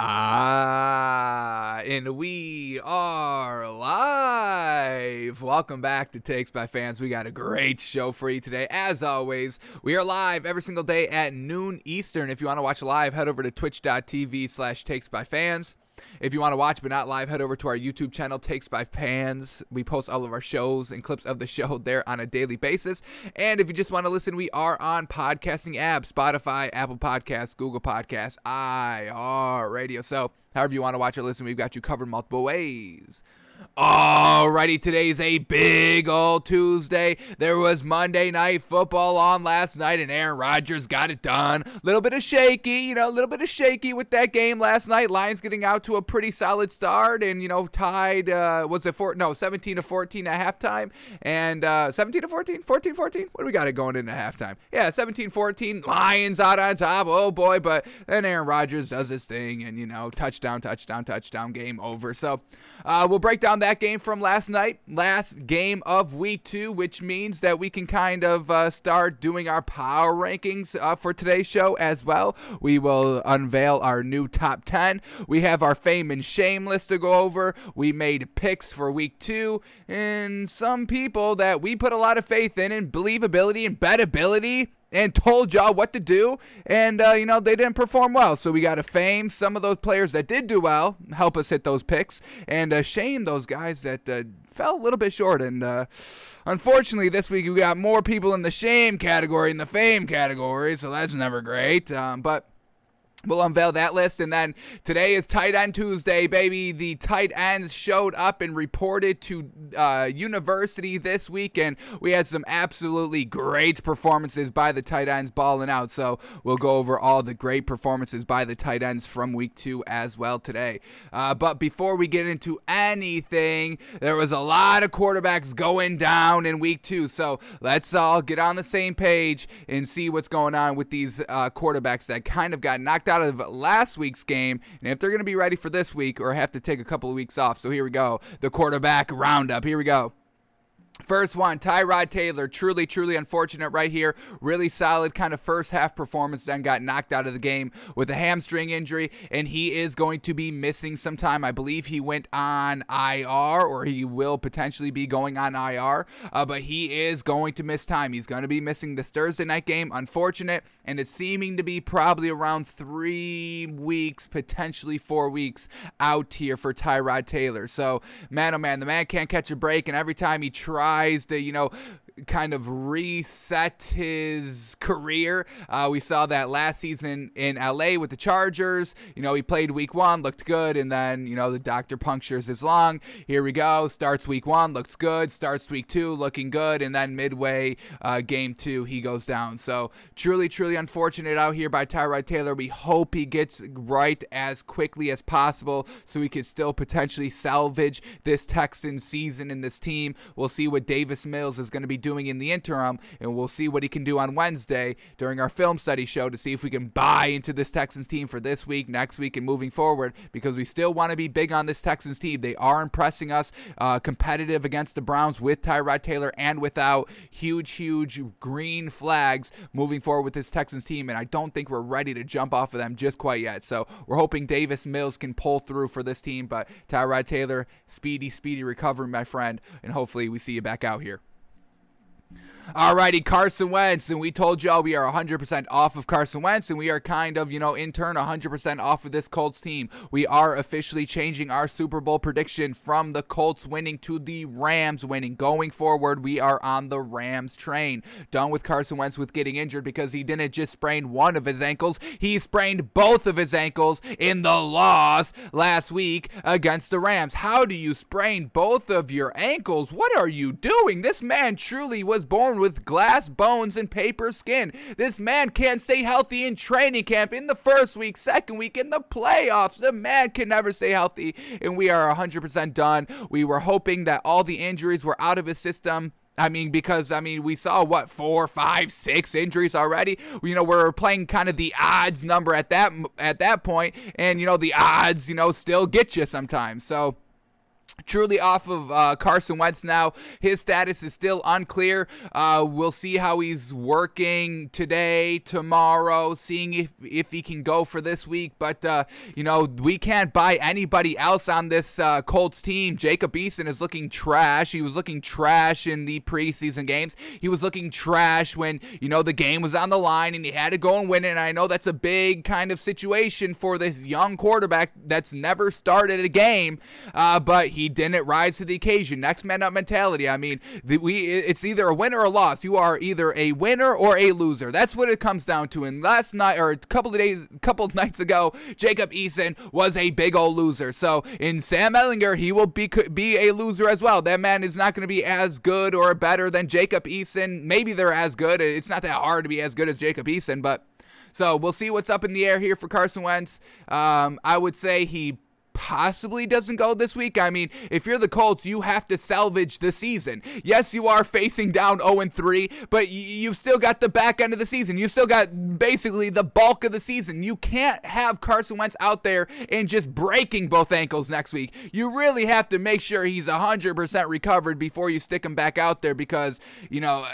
Ah, and we are live. Welcome back to Takes by Fans. We got a great show for you today. As always, we are live every single day at noon Eastern. If you want to watch live, head over to twitch.tv slash takes by fans. If you want to watch but not live, head over to our YouTube channel, Takes by Fans. We post all of our shows and clips of the show there on a daily basis. And if you just want to listen, we are on podcasting apps Spotify, Apple Podcasts, Google Podcasts, iHeartRadio. So, however you want to watch or listen, we've got you covered multiple ways. Alrighty, today's a big old Tuesday. There was Monday night football on last night, and Aaron Rodgers got it done. Little bit of shaky, you know, a little bit of shaky with that game last night. Lions getting out to a pretty solid start, and you know, tied. Uh, was it four? No, 17 to 14 at halftime, and uh, 17 to 14, 14 14. What do we got it going into halftime? Yeah, 17 14. Lions out on top. Oh boy, but then Aaron Rodgers does his thing, and you know, touchdown, touchdown, touchdown, game over. So uh, we'll break down that game from last night, last game of week two, which means that we can kind of uh, start doing our power rankings uh, for today's show as well. We will unveil our new top 10. We have our fame and shame list to go over. We made picks for week two, and some people that we put a lot of faith in and believability and bettability and told y'all what to do, and uh, you know they didn't perform well. So we got to fame some of those players that did do well, help us hit those picks, and uh, shame those guys that uh, fell a little bit short. And uh, unfortunately, this week we got more people in the shame category than the fame category, so that's never great. Um, but We'll unveil that list. And then today is Tight End Tuesday, baby. The tight ends showed up and reported to uh, university this week, and we had some absolutely great performances by the tight ends balling out. So we'll go over all the great performances by the tight ends from week two as well today. Uh, but before we get into anything, there was a lot of quarterbacks going down in week two. So let's all get on the same page and see what's going on with these uh, quarterbacks that kind of got knocked out out of last week's game and if they're going to be ready for this week or have to take a couple of weeks off. So here we go. The quarterback roundup. Here we go. First one, Tyrod Taylor. Truly, truly unfortunate right here. Really solid kind of first half performance, then got knocked out of the game with a hamstring injury, and he is going to be missing some time. I believe he went on IR, or he will potentially be going on IR, uh, but he is going to miss time. He's going to be missing this Thursday night game. Unfortunate, and it's seeming to be probably around three weeks, potentially four weeks out here for Tyrod Taylor. So, man, oh man, the man can't catch a break, and every time he tries, to, you know, kind of reset his career. Uh, we saw that last season in LA with the Chargers. You know, he played week one, looked good, and then, you know, the doctor punctures his lung. Here we go. Starts week one, looks good. Starts week two, looking good. And then midway uh, game two, he goes down. So truly, truly unfortunate out here by Tyrod Taylor. We hope he gets right as quickly as possible so we could still potentially salvage this Texan season in this team. We'll see what Davis Mills is going to be doing in the interim, and we'll see what he can do on Wednesday during our film study show to see if we can buy into this Texans team for this week, next week, and moving forward because we still want to be big on this Texans team. They are impressing us, uh, competitive against the Browns with Tyrod Taylor and without huge, huge green flags moving forward with this Texans team, and I don't think we're ready to jump off of them just quite yet. So we're hoping Davis Mills can pull through for this team, but Tyrod Taylor, speedy, speedy recovery, my friend, and hopefully we see you back out here. Alrighty, Carson Wentz, and we told y'all we are 100% off of Carson Wentz, and we are kind of, you know, in turn 100% off of this Colts team. We are officially changing our Super Bowl prediction from the Colts winning to the Rams winning. Going forward, we are on the Rams train. Done with Carson Wentz with getting injured because he didn't just sprain one of his ankles, he sprained both of his ankles in the loss last week against the Rams. How do you sprain both of your ankles? What are you doing? This man truly was born with glass bones and paper skin. This man can't stay healthy in training camp, in the first week, second week, in the playoffs. The man can never stay healthy, and we are 100% done. We were hoping that all the injuries were out of his system. I mean, because I mean, we saw what four, five, six injuries already. You know, we're playing kind of the odds number at that at that point, and you know, the odds, you know, still get you sometimes. So truly off of uh, Carson Wentz now. His status is still unclear. Uh, we'll see how he's working today, tomorrow, seeing if, if he can go for this week. But, uh, you know, we can't buy anybody else on this uh, Colts team. Jacob Eason is looking trash. He was looking trash in the preseason games. He was looking trash when, you know, the game was on the line and he had to go and win it. And I know that's a big kind of situation for this young quarterback that's never started a game, uh, but he didn't rise to the occasion. Next man up mentality. I mean, the, we it's either a win or a loss. You are either a winner or a loser. That's what it comes down to. And last night or a couple of days, couple of nights ago, Jacob Eason was a big old loser. So in Sam Ehlinger, he will be be a loser as well. That man is not going to be as good or better than Jacob Eason. Maybe they're as good. It's not that hard to be as good as Jacob Eason, but. So we'll see what's up in the air here for Carson Wentz. Um, I would say he possibly doesn't go this week. I mean, if you're the Colts, you have to salvage the season. Yes, you are facing down 0 3, but you've still got the back end of the season. You've still got basically the bulk of the season. You can't have Carson Wentz out there and just breaking both ankles next week. You really have to make sure he's 100% recovered before you stick him back out there because, you know,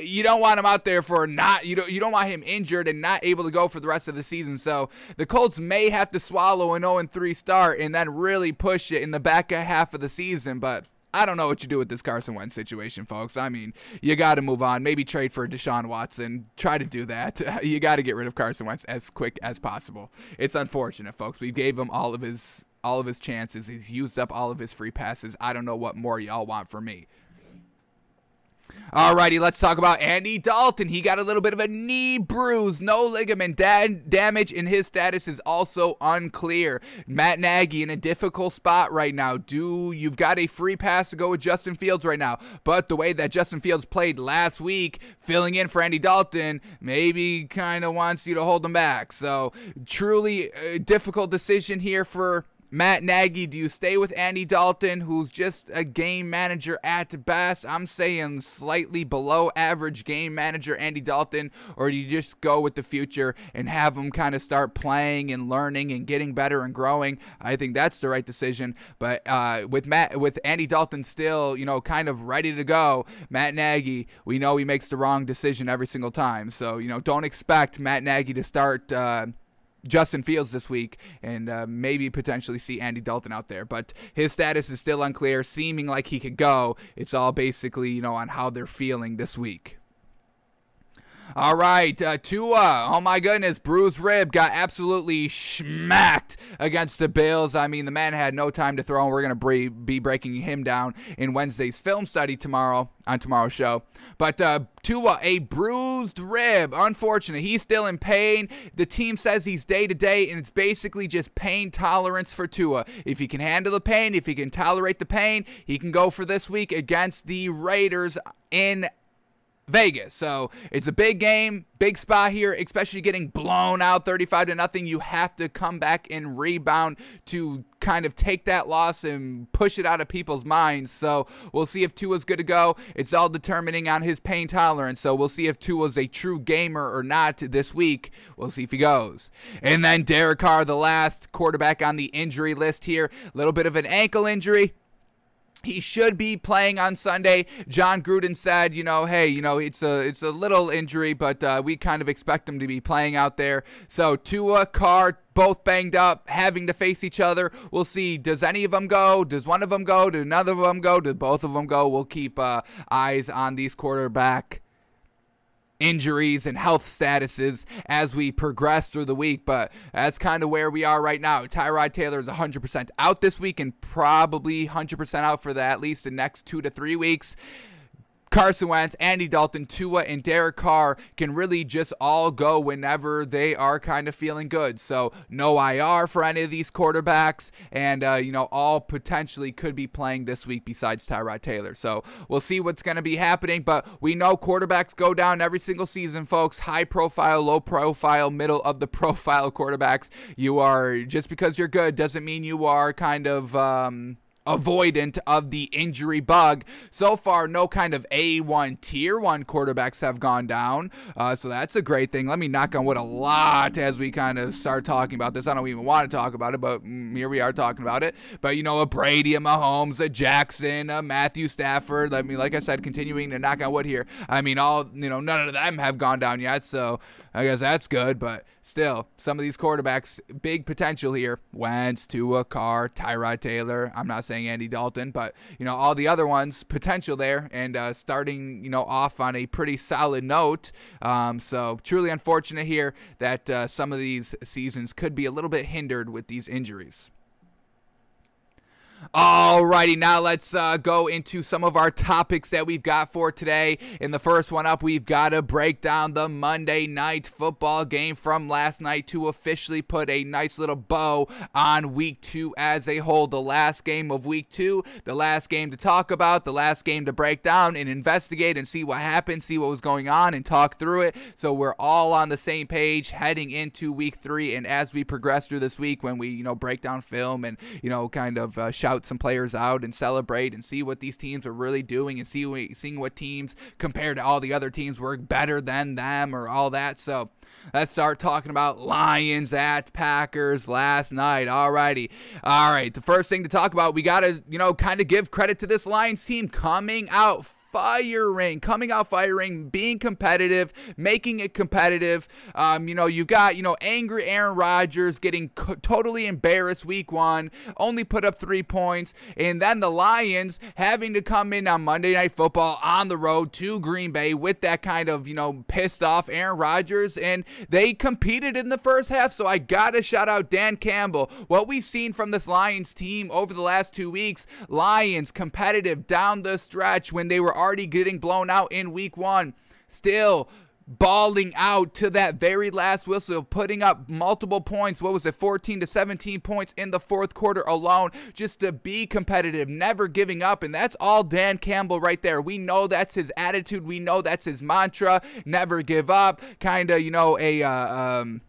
you don't want him out there for not you don't you don't want him injured and not able to go for the rest of the season. So the Colts may have to swallow an 0 3 start and then really push it in the back half of the season, but. I don't know what you do with this Carson Wentz situation, folks. I mean, you got to move on. Maybe trade for Deshaun Watson. Try to do that. You got to get rid of Carson Wentz as quick as possible. It's unfortunate, folks. We gave him all of his all of his chances. He's used up all of his free passes. I don't know what more y'all want from me. Alrighty, let's talk about Andy Dalton. He got a little bit of a knee bruise, no ligament da- damage, and his status is also unclear. Matt Nagy in a difficult spot right now. Do you've got a free pass to go with Justin Fields right now? But the way that Justin Fields played last week, filling in for Andy Dalton, maybe kind of wants you to hold him back. So truly a difficult decision here for Matt Nagy, do you stay with Andy Dalton, who's just a game manager at best? I'm saying slightly below average game manager Andy Dalton, or do you just go with the future and have him kind of start playing and learning and getting better and growing? I think that's the right decision. But uh, with Matt, with Andy Dalton still, you know, kind of ready to go, Matt Nagy, we know he makes the wrong decision every single time. So you know, don't expect Matt Nagy to start. Uh, Justin Fields this week and uh, maybe potentially see Andy Dalton out there. But his status is still unclear, seeming like he could go. It's all basically, you know, on how they're feeling this week. All right, uh, Tua. Oh my goodness, bruised rib got absolutely smacked against the Bills. I mean, the man had no time to throw, and we're gonna be breaking him down in Wednesday's film study tomorrow on tomorrow's show. But uh, Tua, a bruised rib. Unfortunate. He's still in pain. The team says he's day to day, and it's basically just pain tolerance for Tua. If he can handle the pain, if he can tolerate the pain, he can go for this week against the Raiders in Vegas. So it's a big game, big spot here, especially getting blown out 35 to nothing. You have to come back and rebound to kind of take that loss and push it out of people's minds. So we'll see if Tua's good to go. It's all determining on his pain tolerance. So we'll see if Tua's a true gamer or not this week. We'll see if he goes. And then Derek Carr, the last quarterback on the injury list here. A little bit of an ankle injury. He should be playing on Sunday. Jon Gruden said, you know, hey, you know, it's a it's a little injury, but uh, we kind of expect him to be playing out there. So Tua, Carr, both banged up, having to face each other. We'll see. Does any of them go? Does one of them go? Do another of them go? Do both of them go? We'll keep uh, eyes on these quarterback injuries and health statuses as we progress through the week, but that's kind of where we are right now. Tyrod Taylor is 100% out this week and probably 100% out for the, at least the next two to three weeks. Carson Wentz, Andy Dalton, Tua, and Derek Carr can really just all go whenever they are kind of feeling good. So no IR for any of these quarterbacks, and uh, you know all potentially could be playing this week besides Tyrod Taylor. So we'll see what's going to be happening, but we know quarterbacks go down every single season, folks. High profile, low profile, middle of the profile quarterbacks. You are just because you're good doesn't mean you are kind of. Um, avoidant of the injury bug. So far, no kind of A1 tier one quarterbacks have gone down. Uh, so that's a great thing. Let me knock on wood a lot as we kind of start talking about this. I don't even want to talk about it, but mm, here we are talking about it. But, you know, a Brady, a Mahomes, a Jackson, a Matthew Stafford. I mean, like I said, continuing to knock on wood here. I mean, all, you know, none of them have gone down yet. So I guess that's good, but still, some of these quarterbacks, big potential here. Wentz, Tua, Carr, Tyrod Taylor. I'm not saying Andy Dalton, but you know all the other ones, potential there, and uh, starting you know off on a pretty solid note. Um, so truly unfortunate here that uh, some of these seasons could be a little bit hindered with these injuries. Alrighty, now let's uh, go into some of our topics that we've got for today. In the first one up, we've got to break down the Monday night football game from last night to officially put a nice little bow on week two as a whole. The last game of week two, the last game to talk about, the last game to break down and investigate and see what happened, see what was going on, and talk through it. So we're all on the same page heading into week three. And as we progress through this week, when we, you know, break down film and, you know, kind of uh, shout shout some players out and celebrate and see what these teams are really doing and see seeing what teams compared to all the other teams were better than them or all that. So let's start talking about Lions at Packers last night. Alrighty. All right. The first thing to talk about, we got to, you know, kind of give credit to this Lions team coming out firing, coming out firing, being competitive, making it competitive. Um, you know, you've got, you know, angry Aaron Rodgers getting co- totally embarrassed week one, only put up three points. And then the Lions having to come in on Monday Night Football on the road to Green Bay with that kind of, you know, pissed off Aaron Rodgers. And they competed in the first half. So I got to shout out Dan Campbell. What we've seen from this Lions team over the last two weeks, Lions competitive down the stretch when they were already getting blown out in week one. Still, balling out to that very last whistle, putting up multiple points. What was it, 14 to 17 points in the fourth quarter alone, just to be competitive, never giving up. And that's all Dan Campbell right there. We know that's his attitude. We know that's his mantra. Never give up. Kind of, you know, a. Uh, um,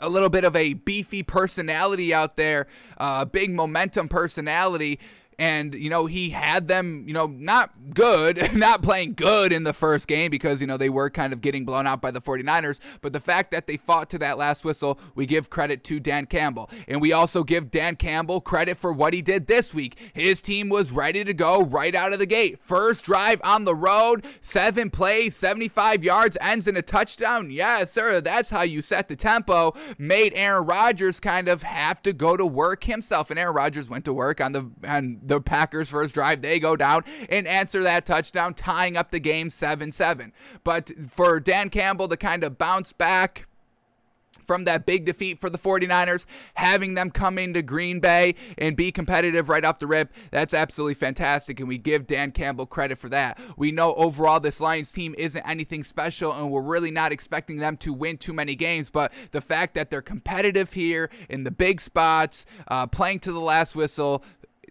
a little bit of a beefy personality out there, uh, big momentum personality and you know he had them you know not good not playing good in the first game because you know they were kind of getting blown out by the 49ers. But the fact that they fought to that last whistle we give credit to Dan Campbell. And we also give Dan Campbell credit for what he did this week. His team was ready to go right out of the gate. First drive on the road seven plays 75 yards ends in a touchdown. Yes sir that's how you set the tempo. Made Aaron Rodgers kind of have to go to work himself. And Aaron Rodgers went to work on the on the Packers' first drive. They go down and answer that touchdown, tying up the game 7 7. But for Dan Campbell to kind of bounce back, from that big defeat for the 49ers, having them come into Green Bay and be competitive right off the rip, that's absolutely fantastic. And we give Dan Campbell credit for that. We know overall this Lions team isn't anything special, and we're really not expecting them to win too many games. But the fact that they're competitive here in the big spots, uh, playing to the last whistle,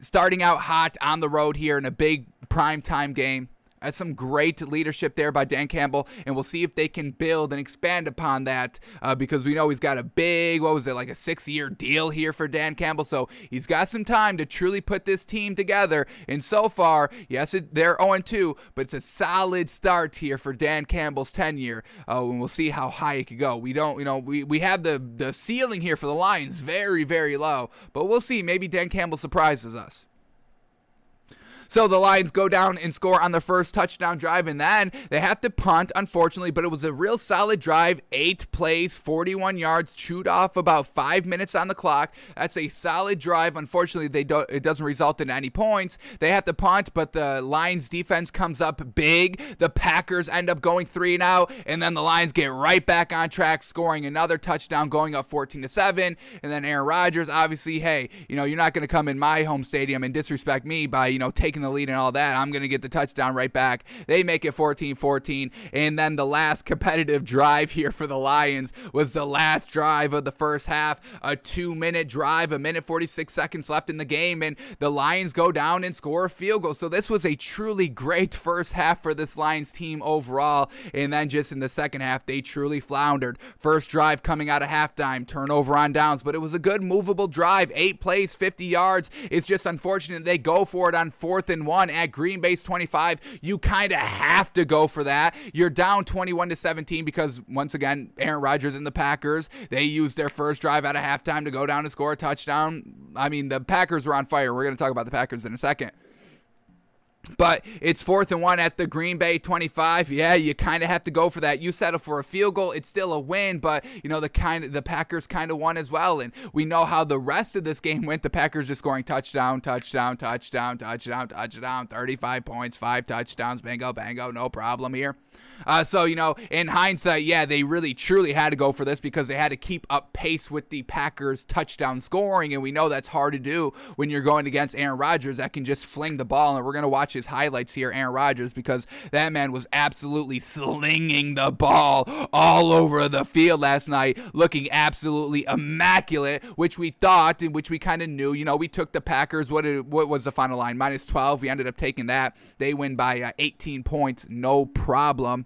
starting out hot on the road here in a big prime time game. That's some great leadership there by Dan Campbell, and we'll see if they can build and expand upon that uh, because we know he's got a big, what was it, like a six year deal here for Dan Campbell. So he's got some time to truly put this team together. And so far, yes, it, they're 0 2, but it's a solid start here for Dan Campbell's tenure. Uh, and we'll see how high it could go. We don't, you know, we, we have the, the ceiling here for the Lions very, very low, but we'll see. Maybe Dan Campbell surprises us. So the Lions go down and score on the first touchdown drive, and then they have to punt, unfortunately, but it was a real solid drive. Eight plays, 41 yards, chewed off about five minutes on the clock. That's a solid drive. Unfortunately, they do, it doesn't result in any points. They have to punt, but the Lions defense comes up big. The Packers end up going three and out, and then the Lions get right back on track, scoring another touchdown, going up 14 to 7. And then Aaron Rodgers, obviously, hey, you know, you're not going to come in my home stadium and disrespect me by, you know, taking taking the lead and all that. I'm going to get the touchdown right back. They make it 14 14. And then the last competitive drive here for the Lions was the last drive of the first half, a two minute drive, a minute 46 seconds left in the game. And the Lions go down and score a field goal. So this was a truly great first half for this Lions team overall. And then just in the second half, they truly floundered. First drive coming out of halftime, turnover on downs, but it was a good movable drive. Eight plays, 50 yards. It's just unfortunate they go for it on fourth and one at Green Bay's 25. You kind of have to go for that. You're down 21 to 17 because once again, Aaron Rodgers and the Packers, they used their first drive out of halftime to go down and score a touchdown. I mean, the Packers were on fire. We're going to talk about the Packers in a second. But it's fourth and one at the Green Bay 25. Yeah, you kind of have to go for that. You settle for a field goal. It's still a win, but you know the kind of the Packers kind of won as well. And we know how the rest of this game went. The Packers just scoring touchdown, touchdown, touchdown, touchdown, touchdown, 35 points, five touchdowns, bingo, bango, no problem here. Uh, so, you know, in hindsight, yeah, they really truly had to go for this because they had to keep up pace with the Packers' touchdown scoring. And we know that's hard to do when you're going against Aaron Rodgers that can just fling the ball. And we're going to watch his highlights here, Aaron Rodgers, because that man was absolutely slinging the ball all over the field last night, looking absolutely immaculate, which we thought and which we kind of knew. You know, we took the Packers. What, did, what was the final line? Minus 12. We ended up taking that. They win by uh, 18 points, no problem.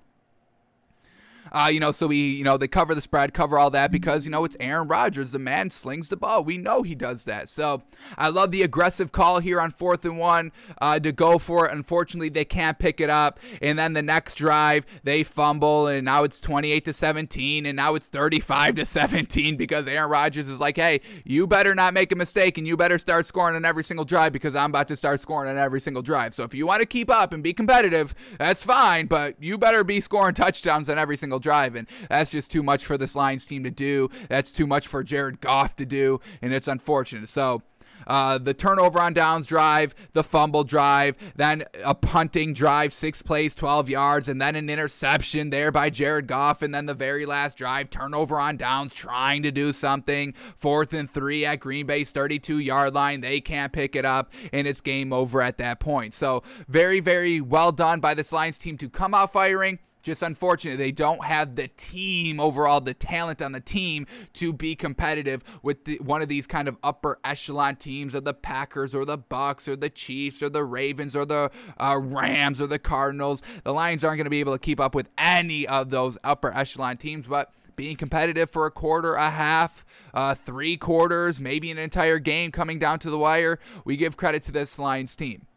Uh, you know, so we, you know, they cover the spread, cover all that because, you know, it's Aaron Rodgers. The man slings the ball. We know he does that. So I love the aggressive call here on fourth and one uh, to go for it. Unfortunately, they can't pick it up. And then the next drive, they fumble, and now it's 28 to 17, and now it's 35 to 17 because Aaron Rodgers is like, hey, you better not make a mistake, and you better start scoring on every single drive because I'm about to start scoring on every single drive. So if you want to keep up and be competitive, that's fine, but you better be scoring touchdowns on every single single drive. And that's just too much for this Lions team to do. That's too much for Jared Goff to do. And it's unfortunate. So, uh, the turnover on downs drive, the fumble drive, then a punting drive, six plays, 12 yards, and then an interception there by Jared Goff, and then the very last drive, turnover on downs, trying to do something. Fourth and three at Green Bay's 32 yard line. They can't pick it up, and it's game over at that point. So, very, very well done by this Lions team to come out firing just unfortunate they don't have the team overall, the talent on the team to be competitive with the, one of these kind of upper echelon teams, or the Packers, or the Bucks, or the Chiefs, or the Ravens, or the uh, Rams, or the Cardinals. The Lions aren't going to be able to keep up with any of those upper echelon teams, but being competitive for a quarter, a half, uh, three quarters, maybe an entire game coming down to the wire. We give credit to this Lions team.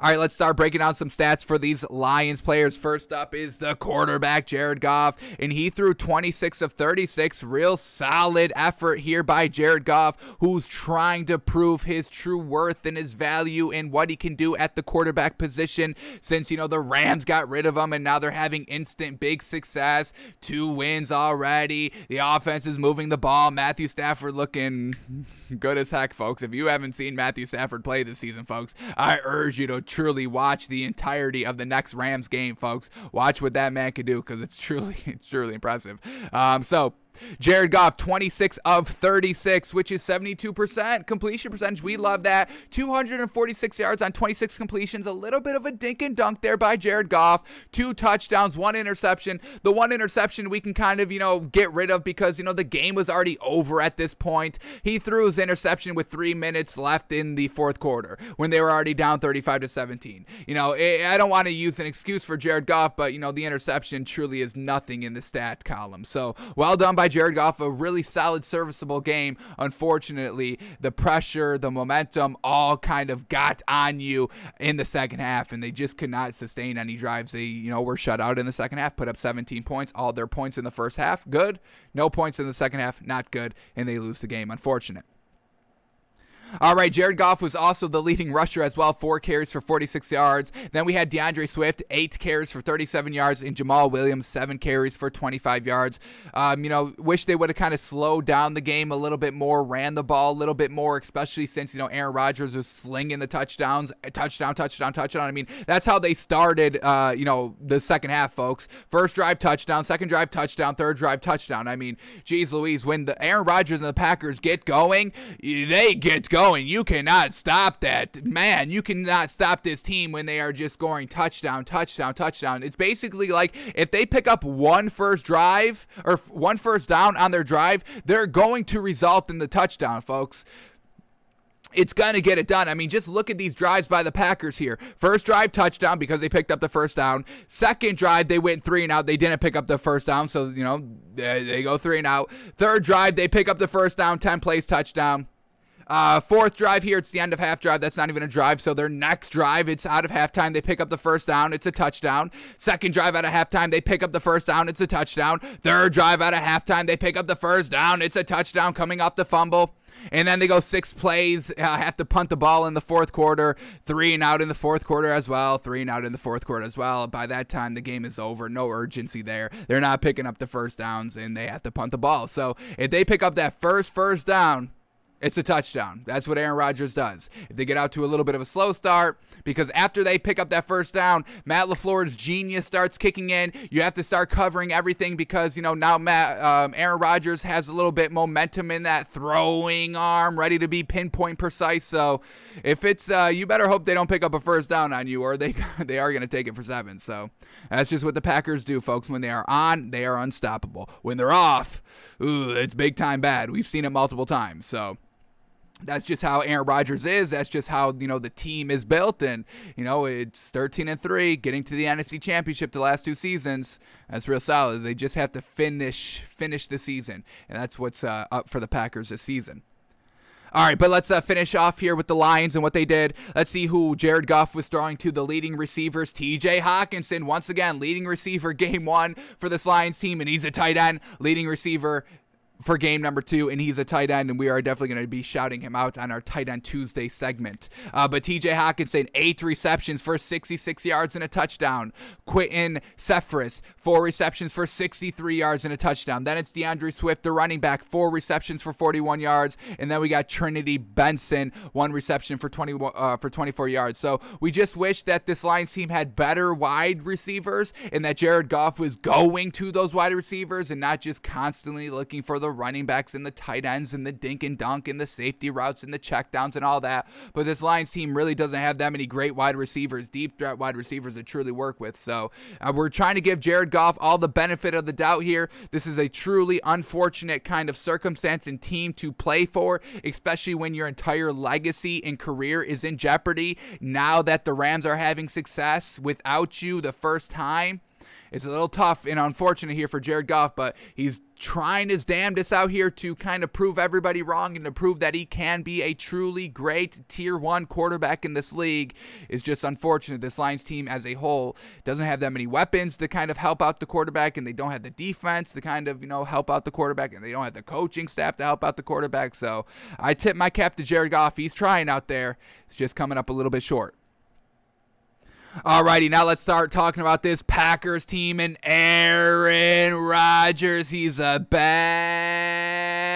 All right, let's start breaking down some stats for these Lions players. First up is the quarterback, Jared Goff, and he threw 26 of 36. Real solid effort here by Jared Goff, who's trying to prove his true worth and his value and what he can do at the quarterback position since, you know, the Rams got rid of him and now they're having instant big success. Two wins already. The offense is moving the ball. Matthew Stafford looking good as heck, folks. If you haven't seen Matthew Stafford play this season, folks, I urge you to truly watch the entirety of the next Rams game, folks. Watch what that man can do because it's truly, it's truly impressive. Um, so Jared Goff, 26 of 36, which is 72% completion percentage. We love that. 246 yards on 26 completions. A little bit of a dink and dunk there by Jared Goff. Two touchdowns, one interception. The one interception we can kind of, you know, get rid of because, you know, the game was already over at this point. He threw his interception with three minutes left in the fourth quarter when they were already down 35 to 17. You know, eh, I don't want to use an excuse for Jared Goff, but, you know, the interception truly is nothing in the stat column. So well done by by Jared Goff, a really solid, serviceable game. Unfortunately, the pressure, the momentum all kind of got on you in the second half, and they just could not sustain any drives. They, you know, were shut out in the second half, put up 17 points. All their points in the first half, good. No points in the second half, not good, and they lose the game. Unfortunate. All right, Jared Goff was also the leading rusher as well, four carries for 46 yards. Then we had D'Andre Swift, eight carries for 37 yards, and Jamaal Williams, seven carries for 25 yards. Um, you know, wish they would have kind of slowed down the game a little bit more, ran the ball a little bit more, especially since, you know, Aaron Rodgers was slinging the touchdowns, touchdown, touchdown, touchdown. I mean, that's how they started, uh, you know, the second half, folks. First drive, touchdown, second drive, touchdown, third drive, touchdown. I mean, geez Louise, when the Aaron Rodgers and the Packers get going, they get going going. You cannot stop that. Man, you cannot stop this team when they are just scoring touchdown, touchdown, touchdown. It's basically like if they pick up one first drive or one first down on their drive, they're going to result in the touchdown, folks it's going to get it done. I mean, just look at these drives by the Packers here. First drive, touchdown because they picked up the first down. Second drive, they went three and out. They didn't pick up the first down, so, you know, they go three and out. Third drive, they pick up the first down, 10 plays, touchdown. Uh, fourth drive here, it's the end of half drive. That's not even a drive. So their next drive, it's out of halftime. They pick up the first down. It's a touchdown. Second drive out of halftime, they pick up the first down. It's a touchdown. Third drive out of halftime, they pick up the first down. It's a touchdown coming off the fumble. And then they go six plays, uh, have to punt the ball in the fourth quarter, three and out in the fourth quarter as well, three and out in the fourth quarter as well. By that time, the game is over. No urgency there. They're not picking up the first downs, and they have to punt the ball. So if they pick up that first first down, it's a touchdown. That's what Aaron Rodgers does. If they get out to a little bit of a slow start, because after they pick up that first down, Matt LaFleur's genius starts kicking in. You have to start covering everything because, you know, now Matt, um, Aaron Rodgers has a little bit momentum in that throwing arm, ready to be pinpoint precise. So if it's, uh, you better hope they don't pick up a first down on you or they, they are going to take it for seven. So that's just what the Packers do, folks. When they are on, they are unstoppable. When they're off, ooh, it's big time bad. We've seen it multiple times. So, that's just how Aaron Rodgers is. That's just how you know the team is built, and you know it's 13 and three, getting to the NFC Championship the last two seasons. That's real solid. They just have to finish finish the season, and that's what's uh, up for the Packers this season. All right, but let's uh, finish off here with the Lions and what they did. Let's see who Jared Goff was throwing to the leading receivers. TJ Hockenson, once again, leading receiver game one for this Lions team, and he's a tight end. Leading receiver for game number two, and he's a tight end, and we are definitely going to be shouting him out on our Tight End Tuesday segment. Uh, but TJ Hockenson, eight receptions for 66 yards and a touchdown. Quinton Cephus, four receptions for 63 yards and a touchdown. Then it's D'Andre Swift, the running back, four receptions for 41 yards, and then we got Trinity Benson, one reception for 20 uh, for 24 yards. So we just wish that this Lions team had better wide receivers, and that Jared Goff was going to those wide receivers and not just constantly looking for the running backs and the tight ends and the dink and dunk and the safety routes and the checkdowns and all that. But this Lions team really doesn't have that many great wide receivers, deep threat wide receivers to truly work with. So uh, we're trying to give Jared Goff all the benefit of the doubt here. This is a truly unfortunate kind of circumstance and team to play for, especially when your entire legacy and career is in jeopardy now that the Rams are having success without you the first time. It's a little tough and unfortunate here for Jared Goff, but he's trying his damnedest out here to kind of prove everybody wrong and to prove that he can be a truly great tier one quarterback in this league. Is just unfortunate. This Lions team as a whole doesn't have that many weapons to kind of help out the quarterback, and they don't have the defense to kind of, you know, help out the quarterback, and they don't have the coaching staff to help out the quarterback. So I tip my cap to Jared Goff. He's trying out there. It's just coming up a little bit short. Alrighty, now let's start talking about this Packers team and Aaron Rodgers. He's a bad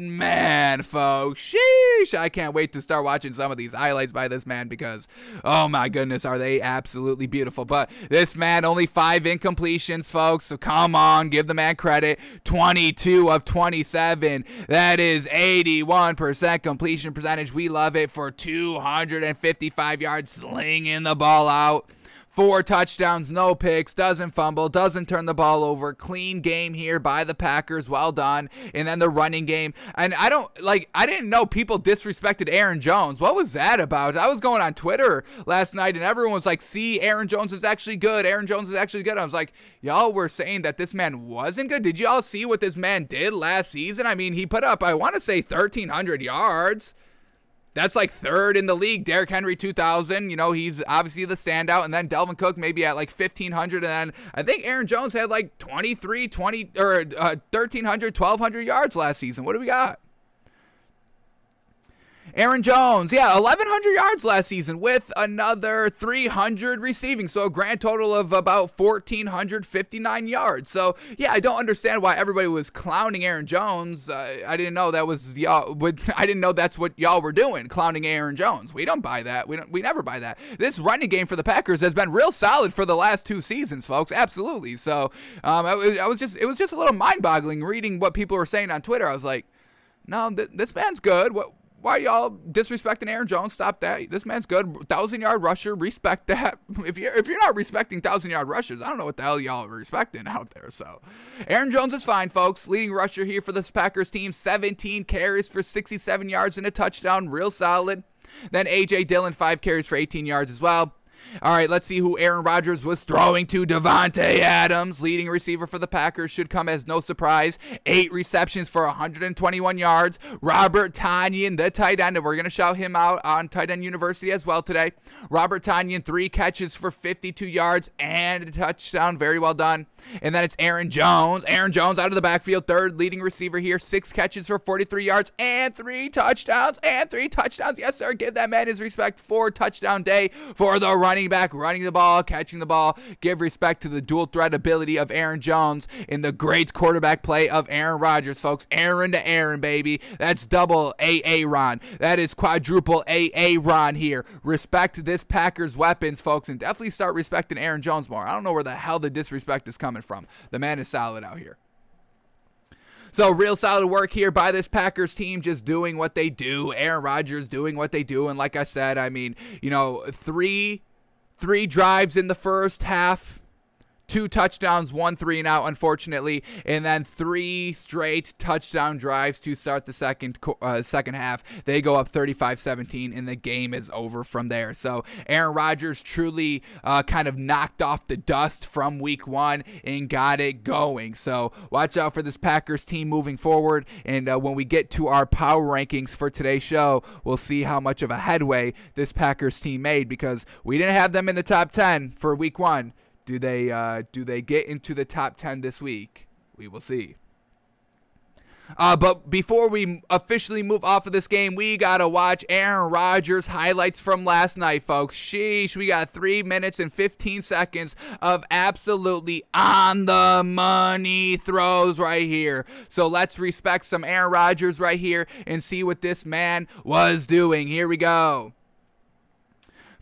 man, folks. Sheesh. I can't wait to start watching some of these highlights by this man because, oh my goodness, are they absolutely beautiful. But this man, only five incompletions, folks. So come on, give the man credit. 22 of 27. That is 81% completion percentage. We love it for 255 yards slinging the ball out out. Four touchdowns, no picks, doesn't fumble, doesn't turn the ball over. Clean game here by the Packers. Well done. And then the running game. And I don't like, I didn't know people disrespected Aaron Jones. What was that about? I was going on Twitter last night and everyone was like, see, Aaron Jones is actually good. Aaron Jones is actually good. I was like, y'all were saying that this man wasn't good. Did y'all see what this man did last season? I mean, he put up, I want to say 1,300 yards. That's like third in the league. Derrick Henry 2000, you know, he's obviously the standout. And then Dalvin Cook maybe at like 1500. And then I think Aaron Jones had like 23, 20, or uh, 1300, 1200 yards last season. What do we got? Aaron Jones, yeah, 1,100 yards last season with another 300 receiving. So a grand total of about 1,459 yards. So, yeah, I don't understand why everybody was clowning Aaron Jones. Uh, I didn't know that was y'all. I didn't know that's what y'all were doing, clowning Aaron Jones. We don't buy that. We don't. We never buy that. This running game for the Packers has been real solid for the last two seasons, folks. Absolutely. So, um, I, I was just, it was just a little mind-boggling reading what people were saying on Twitter. I was like, no, th- this man's good. What why y'all disrespecting Aaron Jones? Stop that. This man's good. Thousand yard rusher. Respect that. If you're if you're not respecting thousand yard rushers, I don't know what the hell y'all are respecting out there. So, Aaron Jones is fine, folks. Leading rusher here for this Packers team. 17 carries for 67 yards and a touchdown. Real solid. Then AJ Dillon, five carries for 18 yards as well. All right, let's see who Aaron Rodgers was throwing to. Davante Adams, leading receiver for the Packers, should come as no surprise. Eight receptions for 121 yards. Robert Tonyan, the tight end, and we're going to shout him out on Tight End University as well today. Robert Tonyan, three catches for 52 yards and a touchdown. Very well done. And then it's Aaron Jones. Aaron Jones out of the backfield, third leading receiver here. Six catches for 43 yards and three touchdowns. And three touchdowns. Yes, sir. Give that man his respect. Four touchdown day for the running back, running the ball, catching the ball. Give respect to the dual threat ability of Aaron Jones in the great quarterback play of Aaron Rodgers, folks. Aaron to Aaron, baby. That's double AA Ron. That is quadruple AA Ron here. Respect this Packers weapons, folks, and definitely start respecting Aaron Jones more. I don't know where the hell the disrespect is coming from. The man is solid out here. So, real solid work here by this Packers team, just doing what they do. Aaron Rodgers doing what they do. And like I said, I mean, you know, three three drives in the first half two touchdowns, one three and out, unfortunately, and then three straight touchdown drives to start the second uh, second half. They go up 35-17, and the game is over from there. So Aaron Rodgers truly uh, kind of knocked off the dust from Week One and got it going. So watch out for this Packers team moving forward, and uh, when we get to our power rankings for today's show, we'll see how much of a headway this Packers team made because we didn't have them in the top 10 for Week One. Do they uh, do they get into the top 10 this week? We will see. Uh, but before we officially move off of this game, we gotta watch Aaron Rodgers highlights from last night, folks. Sheesh, we got three minutes and 15 seconds of absolutely on the money throws right here. So let's respect some Aaron Rodgers right here and see what this man was doing. Here we go.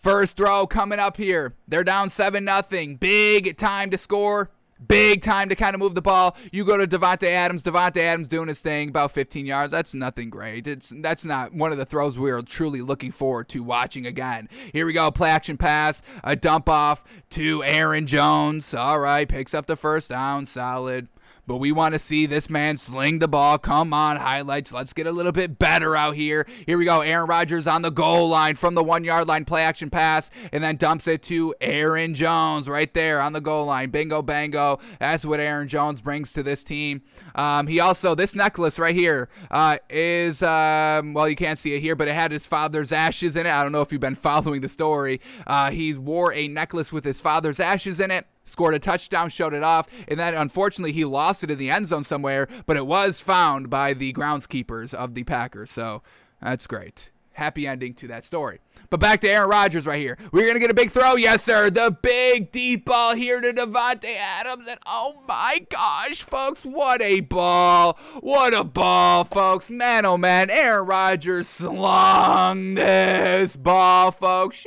First throw coming up here. They're down 7 nothing. Big time to score. Big time to kind of move the ball. You go to Davante Adams. Davante Adams doing his thing, about 15 yards. That's nothing great. It's that's not one of the throws we are truly looking forward to watching again. Here we go, play action pass, a dump off to Aaron Jones. All right, picks up the first down, solid but we want to see this man sling the ball. Come on, highlights. Let's get a little bit better out here. Here we go. Aaron Rodgers on the goal line from the one yard line, play action pass, and then dumps it to Aaron Jones right there on the goal line. Bingo, bango. That's what Aaron Jones brings to this team. Um, he also, this necklace right here uh, is, um, well, you can't see it here, but it had his father's ashes in it. I don't know if you've been following the story. Uh, he wore a necklace with his father's ashes in it scored a touchdown, showed it off, and then unfortunately he lost it in the end zone somewhere, but it was found by the groundskeepers of the Packers. So that's great. Happy ending to that story. But back to Aaron Rodgers right here. We're going to get a big throw. Yes, sir. The big deep ball here to Davante Adams. And oh my gosh, folks, what a ball. What a ball, folks. Man, oh man. Aaron Rodgers slung this ball, folks.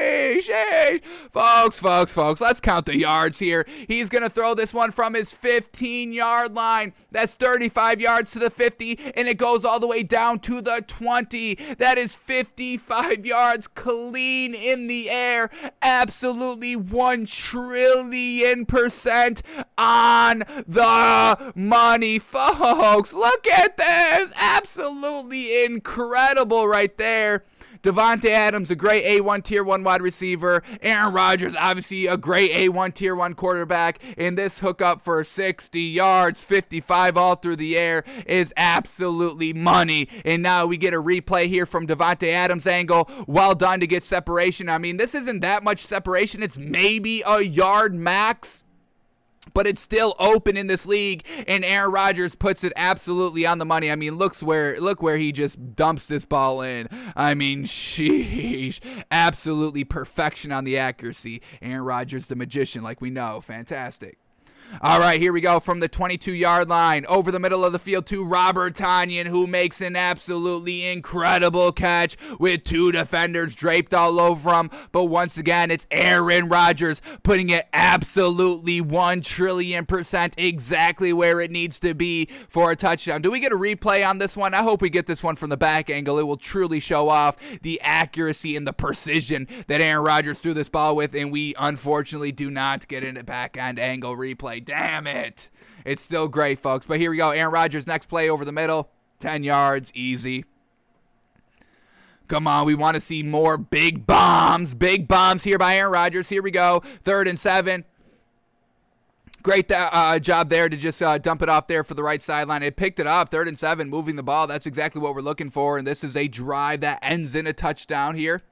Sheesh, sheesh. Folks, folks, folks, let's count the yards here. He's going to throw this one from his 15 yard line. That's 35 yards to the 50, and it goes all the way down to the 20. That is 55 yards clean in the air. Absolutely 1 trillion percent on the money, folks. Look at this. Absolutely incredible right there. Davante Adams, a great A1 tier 1 wide receiver. Aaron Rodgers, obviously a great A1 tier 1 quarterback. And this hookup for 60 yards, 55 all through the air is absolutely money. And now we get a replay here from Davante Adams' angle. Well done to get separation. I mean, this isn't that much separation. It's maybe a yard max but it's still open in this league and Aaron Rodgers puts it absolutely on the money. I mean, looks where look where he just dumps this ball in. I mean, sheesh. Absolutely perfection on the accuracy. Aaron Rodgers the magician like we know. Fantastic. All right, here we go from the 22 yard line over the middle of the field to Robert Tonyan, who makes an absolutely incredible catch with two defenders draped all over him. But once again, it's Aaron Rodgers putting it absolutely 1 trillion percent exactly where it needs to be for a touchdown. Do we get a replay on this one? I hope we get this one from the back angle. It will truly show off the accuracy and the precision that Aaron Rodgers threw this ball with, and we unfortunately do not get in a back end angle replay. Damn it. It's still great, folks. But here we go. Aaron Rodgers, next play over the middle. 10 yards, easy. Come on, we want to see more big bombs. Big bombs here by Aaron Rodgers. Here we go. Third and seven. Great uh, job there to just uh, dump it off there for the right sideline. It picked it up, third and seven, moving the ball. That's exactly what we're looking for. And this is a drive that ends in a touchdown here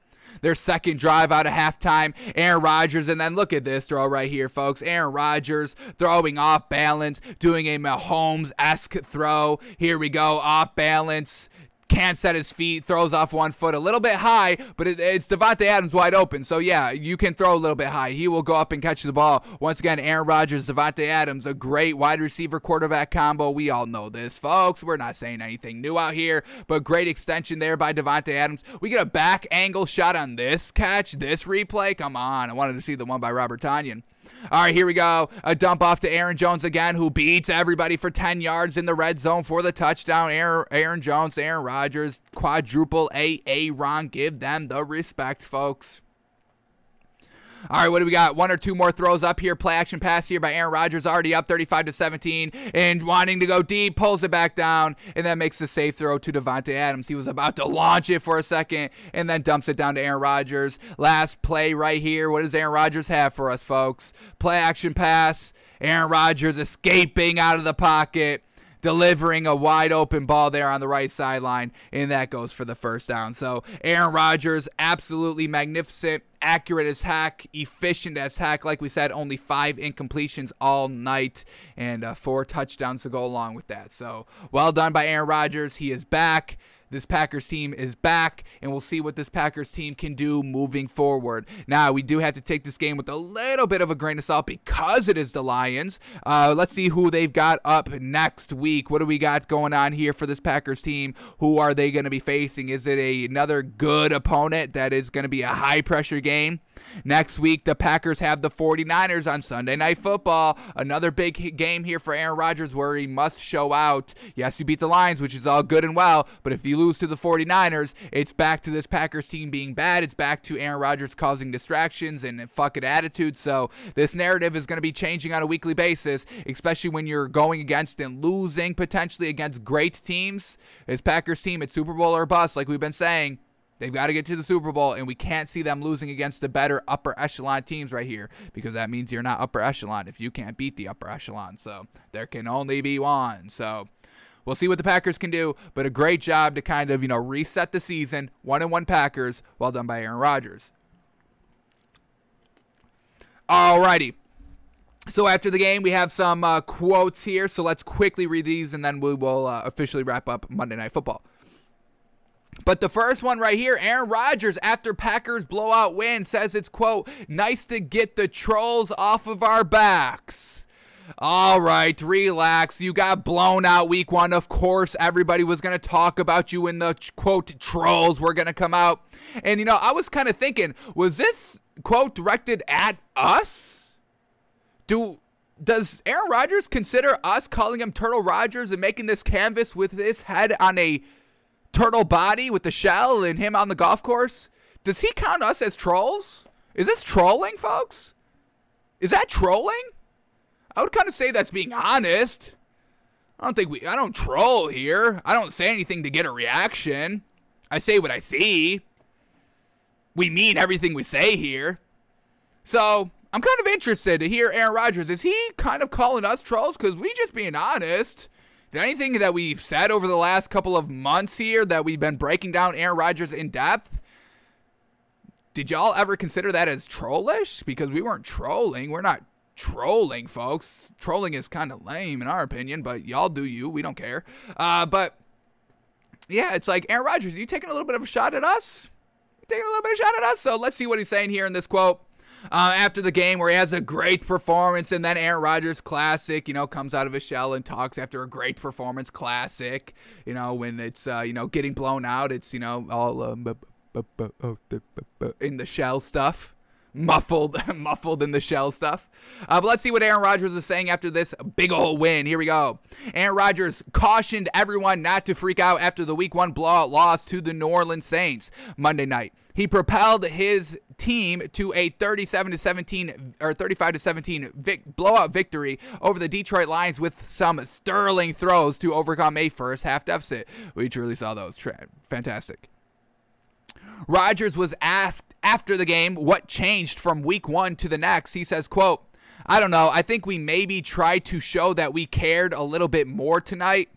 their second drive out of halftime. Aaron Rodgers, and then look at this throw right here, folks. Aaron Rodgers throwing off balance, doing a Mahomes esque throw. Here we go, off balance can't set his feet, throws off one foot a little bit high, but it, it's Davante Adams wide open. So yeah, you can throw a little bit high. He will go up and catch the ball. Once again, Aaron Rodgers, Davante Adams, a great wide receiver quarterback combo. We all know this, folks. We're not saying anything new out here, but great extension there by Davante Adams. We get a back angle shot on this catch, this replay. Come on, I wanted to see the one by Robert Tonyan. All right, here we go. A dump off to Aaron Jones again, who beats everybody for 10 yards in the red zone for the touchdown. Aaron, Aaron Jones, Aaron Rodgers, quadruple A A Ron. Give them the respect, folks. All right, what do we got? One or two more throws up here. Play action pass here by Aaron Rodgers, already up 35 to 17, and wanting to go deep, pulls it back down, and then makes the safe throw to Davante Adams. He was about to launch it for a second, and then dumps it down to Aaron Rodgers. Last play right here. What does Aaron Rodgers have for us, folks? Play action pass. Aaron Rodgers escaping out of the pocket delivering a wide open ball there on the right sideline, and that goes for the first down. So Aaron Rodgers, absolutely magnificent, accurate as heck, efficient as heck. Like we said, only five incompletions all night, and uh, four touchdowns to go along with that. So well done by Aaron Rodgers. He is back. This Packers team is back, and we'll see what this Packers team can do moving forward. Now, we do have to take this game with a little bit of a grain of salt because it is the Lions. Uh, let's see who they've got up next week. What do we got going on here for this Packers team? Who are they going to be facing? Is it a, another good opponent that is going to be a high pressure game? Next week, the Packers have the 49ers on Sunday Night Football. Another big game here for Aaron Rodgers where he must show out. Yes, you beat the Lions, which is all good and well, but if you lose to the 49ers, it's back to this Packers team being bad. It's back to Aaron Rodgers causing distractions and fucking attitude. So this narrative is going to be changing on a weekly basis, especially when you're going against and losing potentially against great teams. This Packers team, it's Super Bowl or bust, like we've been saying. They've got to get to the Super Bowl, and we can't see them losing against the better upper echelon teams right here because that means you're not upper echelon if you can't beat the upper echelon. So there can only be one. So we'll see what the Packers can do, but a great job to kind of, you know, reset the season. One and one Packers. Well done by Aaron Rodgers. Alrighty. So after the game, we have some uh, quotes here. So let's quickly read these, and then we will uh, officially wrap up Monday Night Football. But the first one right here, Aaron Rodgers, after Packers blowout win, says it's, quote, nice to get the trolls off of our backs. All right, relax. You got blown out week one. Of course, everybody was going to talk about you when the quote trolls were going to come out. And, you know, I was kind of thinking, was this quote directed at us? Do. Does Aaron Rodgers consider us calling him Turtle Rodgers and making this canvas with his head on a turtle body with the shell and him on the golf course. Does he count us as trolls? Is this trolling, folks? Is that trolling? I would kind of say that's being honest. I don't think we I don't troll here. I don't say anything to get a reaction. I say what I see. We mean everything we say here. So, I'm kind of interested to hear Aaron Rodgers. Is he kind of calling us trolls? Because we just being honest. Did anything that we've said over the last couple of months here that we've been breaking down Aaron Rodgers in depth? Did y'all ever consider that as trollish? Because we weren't trolling. We're not trolling, folks. Trolling is kind of lame in our opinion, but y'all do you. We don't care. Uh, but yeah, it's like Aaron Rodgers, are you taking a little bit of a shot at us? Taking a little bit of a shot at us. So let's see what he's saying here in this quote. Uh, after the game where he has a great performance, and then Aaron Rodgers, classic, you know, comes out of his shell and talks after a great performance, classic. You know, when it's uh, you know getting blown out, it's you know all um, in the shell stuff muffled, muffled in the shell stuff. Uh, but let's see what Aaron Rodgers was saying after this big old win. Here we go. Aaron Rodgers cautioned everyone not to freak out after the Week One blowout loss to the New Orleans Saints Monday night. He propelled his team to a 37 to 17 or 35 to 17 vic- blowout victory over the Detroit Lions with some sterling throws to overcome a first half deficit. We truly saw those. Tra- fantastic. Rodgers was asked after the game what changed from week one to the next. He says, quote, I don't know. I think we maybe tried to show that we cared a little bit more tonight.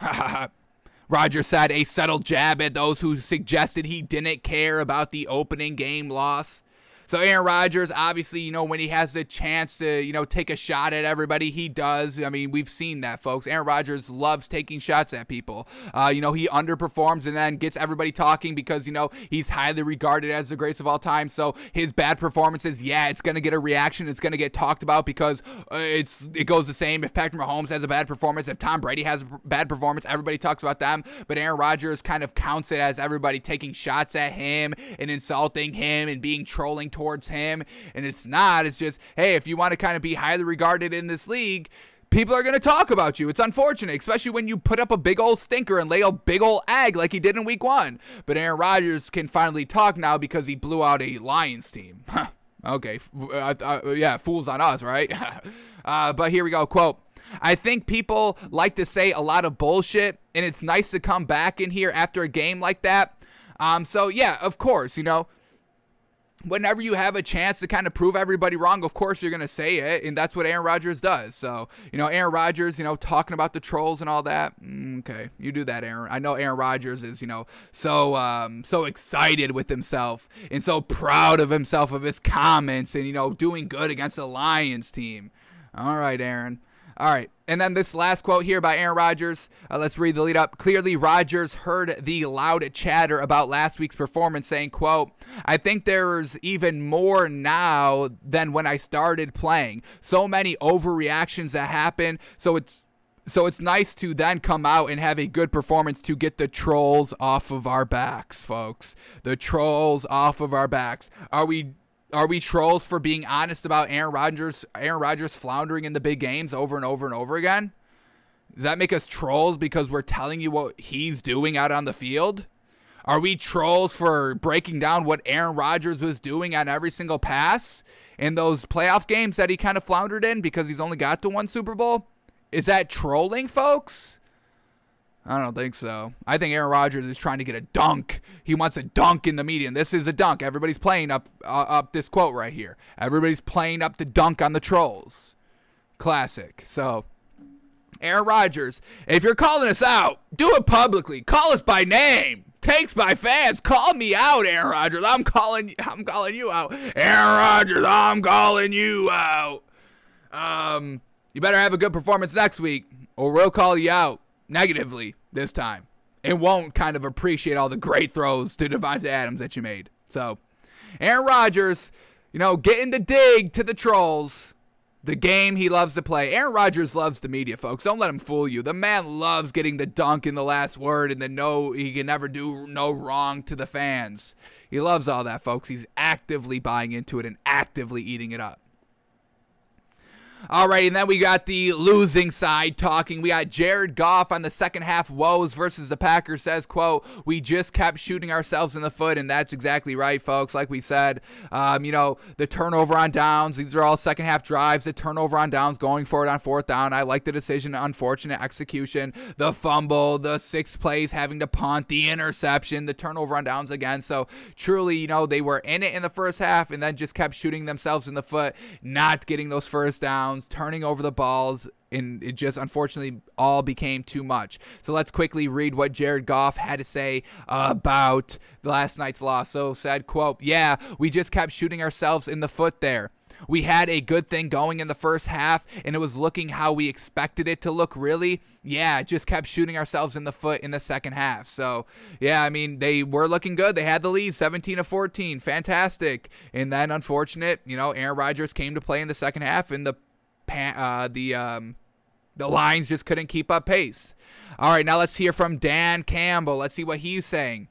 Rodgers said a subtle jab at those who suggested he didn't care about the opening game loss. So Aaron Rodgers, obviously, you know, when he has the chance to, you know, take a shot at everybody, he does. I mean, we've seen that, folks. Aaron Rodgers loves taking shots at people. Uh, you know, he underperforms and then gets everybody talking because, you know, he's highly regarded as the greatest of all time. So his bad performances, yeah, it's going to get a reaction. It's going to get talked about because uh, it's it goes the same. If Patrick Mahomes has a bad performance, if Tom Brady has a bad performance, everybody talks about them. But Aaron Rodgers kind of counts it as everybody taking shots at him and insulting him and being trolling towards him. And it's not. It's just, hey, if you want to kind of be highly regarded in this league, people are going to talk about you. It's unfortunate, especially when you put up a big old stinker and lay a big old egg like he did in week one. But Aaron Rodgers can finally talk now because he blew out a Lions team. okay. Uh, uh, yeah, fools on us, right? uh, but here we go. Quote. I think people like to say a lot of bullshit, and it's nice to come back in here after a game like that. Um, so yeah, of course, you know, whenever you have a chance to kind of prove everybody wrong, of course you're going to say it, and that's what Aaron Rodgers does. So, you know, Aaron Rodgers, you know, talking about the trolls and all that. Mm, okay, you do that, Aaron. I know Aaron Rodgers is, you know, so um, so excited with himself and so proud of himself of his comments and you know doing good against the Lions team. All right, Aaron. All right. And then this last quote here by Aaron Rodgers. Uh, let's read the lead up. Clearly, Rodgers heard the loud chatter about last week's performance, saying, "quote I think there's even more now than when I started playing. So many overreactions that happen. So it's so it's nice to then come out and have a good performance to get the trolls off of our backs, folks. The trolls off of our backs. Are we are we trolls for being honest about Aaron Rodgers Aaron Rodgers floundering in the big games over and over and over again? Does that make us trolls because we're telling you what he's doing out on the field? Are we trolls for breaking down what Aaron Rodgers was doing on every single pass in those playoff games that he kind of floundered in because he's only got to one Super Bowl? Is that trolling, folks? I don't think so. I think Aaron Rodgers is trying to get a dunk. He wants a dunk in the media, and this is a dunk. Everybody's playing up uh, up this quote right here. Everybody's playing up the dunk on the trolls. Classic. So, Aaron Rodgers, if you're calling us out, do it publicly. Call us by name. Takes by fans. Call me out, Aaron Rodgers. I'm calling. I'm calling you out, Aaron Rodgers. I'm calling you out. Um, you better have a good performance next week, or we'll call you out negatively this time and won't kind of appreciate all the great throws to Davante Adams that you made. So, Aaron Rodgers, you know, getting the dig to the trolls. The game he loves to play. Aaron Rodgers loves the media, folks. Don't let him fool you. The man loves getting the dunk in the last word and the no, he can never do no wrong to the fans. He loves all that, folks. He's actively buying into it and actively eating it up. All right, and then we got the losing side talking. We got Jared Goff on the second half woes versus the Packers says, quote, we just kept shooting ourselves in the foot, and that's exactly right, folks. Like we said, um, you know, the turnover on downs, these are all second half drives, the turnover on downs, going for it on fourth down. I like the decision, unfortunate execution, the fumble, the six plays having to punt, the interception, the turnover on downs again. So truly, you know, they were in it in the first half and then just kept shooting themselves in the foot, not getting those first downs turning over the balls, and it just unfortunately all became too much. So let's quickly read what Jared Goff had to say about last night's loss. So said, quote, "Yeah, we just kept shooting ourselves in the foot there." we had a good thing going in the first half and it was looking how we expected it to look really yeah just kept shooting ourselves in the foot in the second half so yeah i mean they were looking good they had the lead 17 to 14 fantastic and then unfortunate you know aaron rodgers came to play in the second half and the uh, the um the Lions just couldn't keep up pace. All right now let's hear from dan campbell. Let's see what he's saying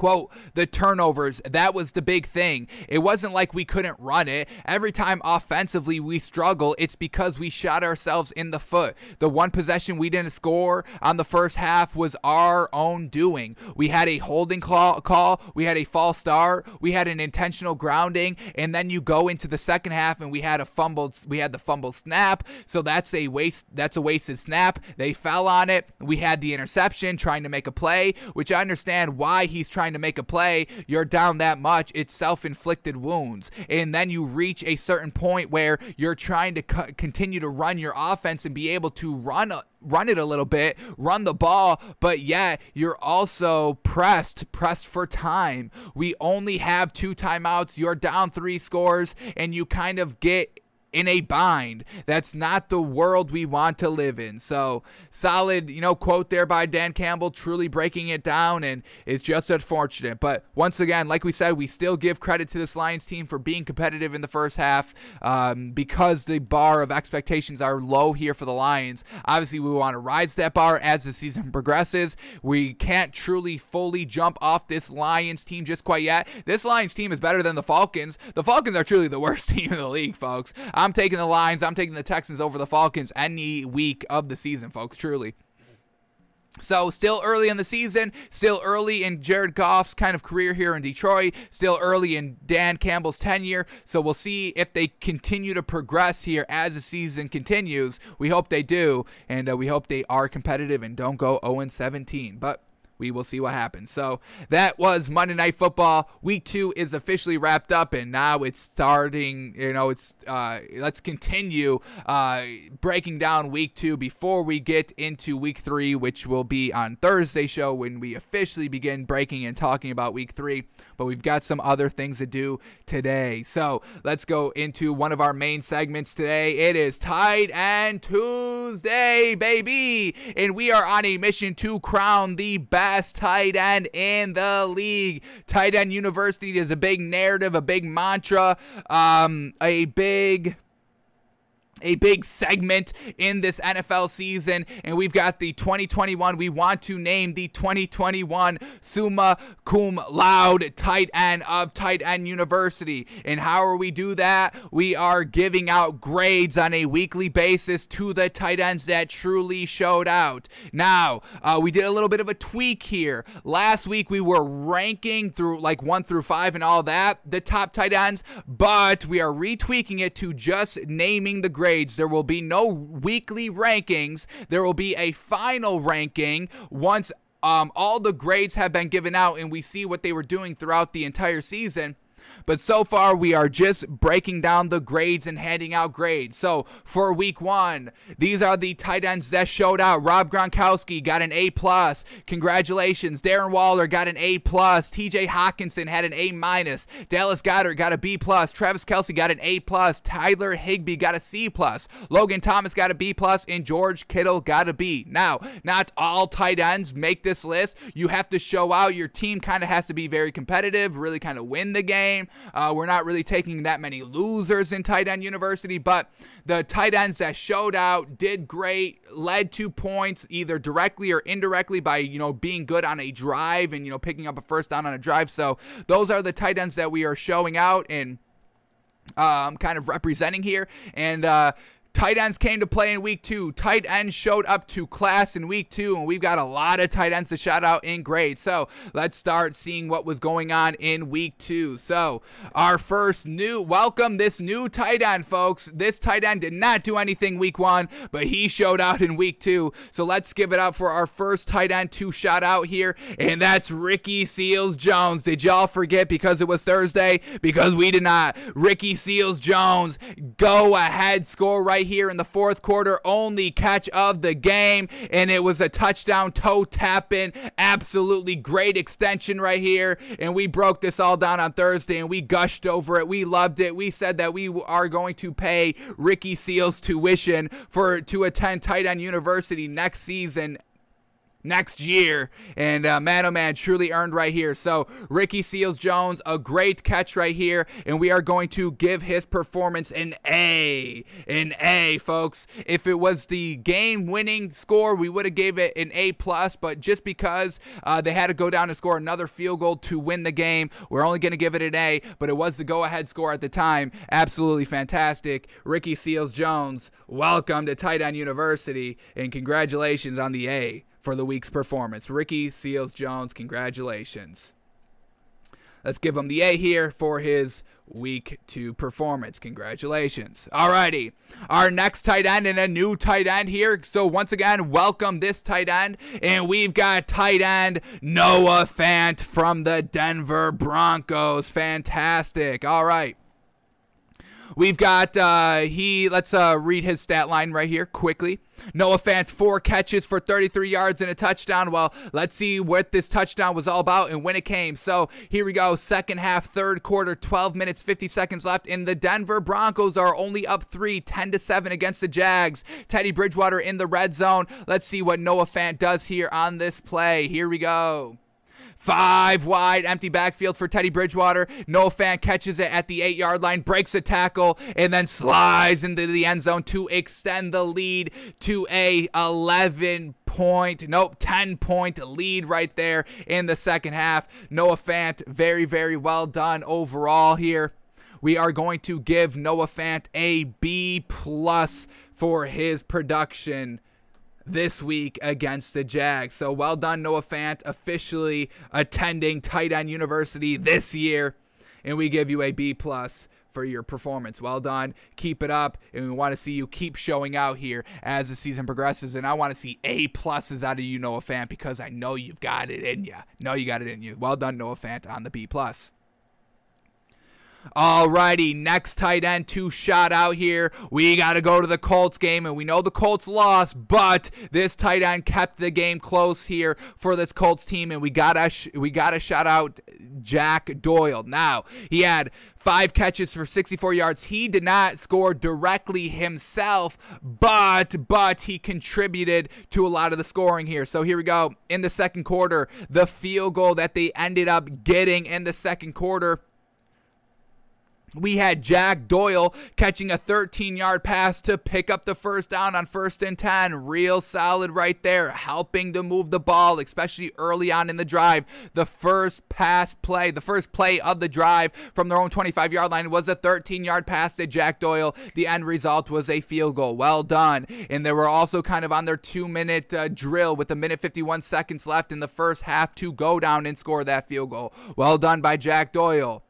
quote, the turnovers. That was the big thing. It wasn't like we couldn't run it. Every time offensively we struggle, it's because we shot ourselves in the foot. The one possession we didn't score on the first half was our own doing. We had a holding call, we had a false start, we had an intentional grounding, and then you go into the second half and we had a fumbled we had the fumble snap. So that's a waste that's a wasted snap. They fell on it. We had the interception trying to make a play, which I understand why he's trying trying to make a play, you're down that much. It's self inflicted wounds. And then you reach a certain point where you're trying to co- continue to run your offense and be able to run a, run it a little bit, run the ball, but yet you're also pressed, pressed for time. We only have two timeouts. You're down three scores, and you kind of get in a bind. That's not the world we want to live in. So, solid, you know, quote there by Dan Campbell, truly breaking it down, and it's just unfortunate. But once again, like we said, we still give credit to this Lions team for being competitive in the first half um, because the bar of expectations are low here for the Lions. Obviously, we want to rise that bar as the season progresses. We can't truly fully jump off this Lions team just quite yet. This Lions team is better than the Falcons. The Falcons are truly the worst team in the league, folks. I'm taking the Lions. I'm taking the Texans over the Falcons any week of the season, folks. Truly. So, still early in the season, still early in Jared Goff's kind of career here in Detroit, still early in Dan Campbell's tenure. So, we'll see if they continue to progress here as the season continues. We hope they do, and uh, we hope they are competitive and don't go 0 17. But we will see what happens. So that was Monday Night Football. Week two is officially wrapped up, and now it's starting. You know, it's uh, let's continue uh, breaking down week two before we get into week three, which will be on Thursday show when we officially begin breaking and talking about week three. But we've got some other things to do today. So let's go into one of our main segments today. It is Tight End Tuesday, baby, and we are on a mission to crown the best best tight end in the league. Tight end university is a big narrative, a big mantra, um, a big a big segment in this NFL season, and we've got the 2021. We want to name the 2021 Summa Cum Laude tight end of Tight End University. And how are we do that? We are giving out grades on a weekly basis to the tight ends that truly showed out. Now, uh, we did a little bit of a tweak here. Last week we were ranking through like one through five and all that, the top tight ends, but we are retweaking it to just naming the grades grades. There will be no weekly rankings. There will be a final ranking once um, all the grades have been given out and we see what they were doing throughout the entire season. But so far, we are just breaking down the grades and handing out grades. So for week one, these are the tight ends that showed out. Rob Gronkowski got an A plus. Congratulations. Darren Waller got an A plus. T.J. Hockenson had an A minus. Dallas Goedert got a B plus. Travis Kelce got an A plus. Tyler Higbee got a C plus. Logan Thomas got a B plus, and George Kittle got a B. Now, not all tight ends make this list. You have to show out. Your team kind of has to be very competitive, really kind of win the game. Uh, we're not really taking that many losers in tight end university, but the tight ends that showed out did great, led to points either directly or indirectly by you know being good on a drive and you know picking up a first down on a drive. So those are the tight ends that we are showing out and um, kind of representing here. And uh, Tight ends came to play in week two. Tight ends showed up to class in week two, and we've got a lot of tight ends to shout out in grade. So let's start seeing what was going on in week two. So, our first new welcome this new tight end, folks. This tight end did not do anything week one, but he showed out in week two. So let's give it up for our first tight end to shout out here, and that's Ricky Seals Jones. Did y'all forget because it was Thursday? Because we did not. Ricky Seals Jones, go ahead, score right right here in the fourth quarter, only catch of the game, and it was a touchdown toe tapping absolutely great extension right here. And we broke this all down on Thursday and we gushed over it. We loved it. We said that we are going to pay Ricky Seals tuition for to attend Tight End University next season next year. And uh, man, oh man, truly earned right here. So Ricky Seals Jones, a great catch right here, and we are going to give his performance an A, an A, folks. If it was the game-winning score, we would have gave it an A plus, but just because uh, they had to go down and score another field goal to win the game, we're only going to give it an A. But it was the go-ahead score at the time. Absolutely fantastic, Ricky Seals Jones. Welcome to Tight End University, and congratulations on the A for the week's performance. Ricky Seals Jones, congratulations. Let's give him the A here for his week two performance. Congratulations. Alrighty. Our next tight end and a new tight end here. So once again, welcome this tight end. And we've got tight end Noah Fant from the Denver Broncos. Fantastic. All right. We've got uh, he. Let's uh, read his stat line right here quickly. Noah Fant, four catches for 33 yards and a touchdown. Well, let's see what this touchdown was all about and when it came. So here we go. Second half, third quarter, 12 minutes, 50 seconds left. And the Denver Broncos are only up three, 10 to 7 against the Jags. Teddy Bridgewater in the red zone. Let's see what Noah Fant does here on this play. Here we go. Five wide, empty backfield for Teddy Bridgewater. Noah Fant catches it at the eight yard line, breaks a tackle, and then slides into the end zone to extend the lead to a 11 point, nope, 10 point lead right there in the second half. Noah Fant, very, very well done overall here. We are going to give Noah Fant a B plus for his production this week against the Jags. So well done, Noah Fant, officially attending Tight End University this year, and we give you a B plus for your performance. Well done. Keep it up. And we want to see you keep showing out here as the season progresses. And I want to see A pluses out of you, Noah Fant, because I know you've got it in you. Know you got it in you. Well done, Noah Fant, on the B plus. Alrighty, next tight end, two shot out here. We got to go to the Colts game, and we know the Colts lost, but this tight end kept the game close here for this Colts team, and we got to sh- we got to shout out Jack Doyle. Now he had five catches for 64 yards. He did not score directly himself, but but he contributed to a lot of the scoring here. So here we go in the second quarter, the field goal that they ended up getting in the second quarter we had Jack Doyle catching a 13 yard pass to pick up the first down on first and 10. Real solid right there, helping to move the ball, especially early on in the drive. The first pass play, the first play of the drive from their own 25 yard line was a 13 yard pass to Jack Doyle. The end result was a field goal. Well done. And they were also kind of on their two minute uh, drill with a minute 51 seconds left in the first half to go down and score that field goal. Well done by Jack Doyle.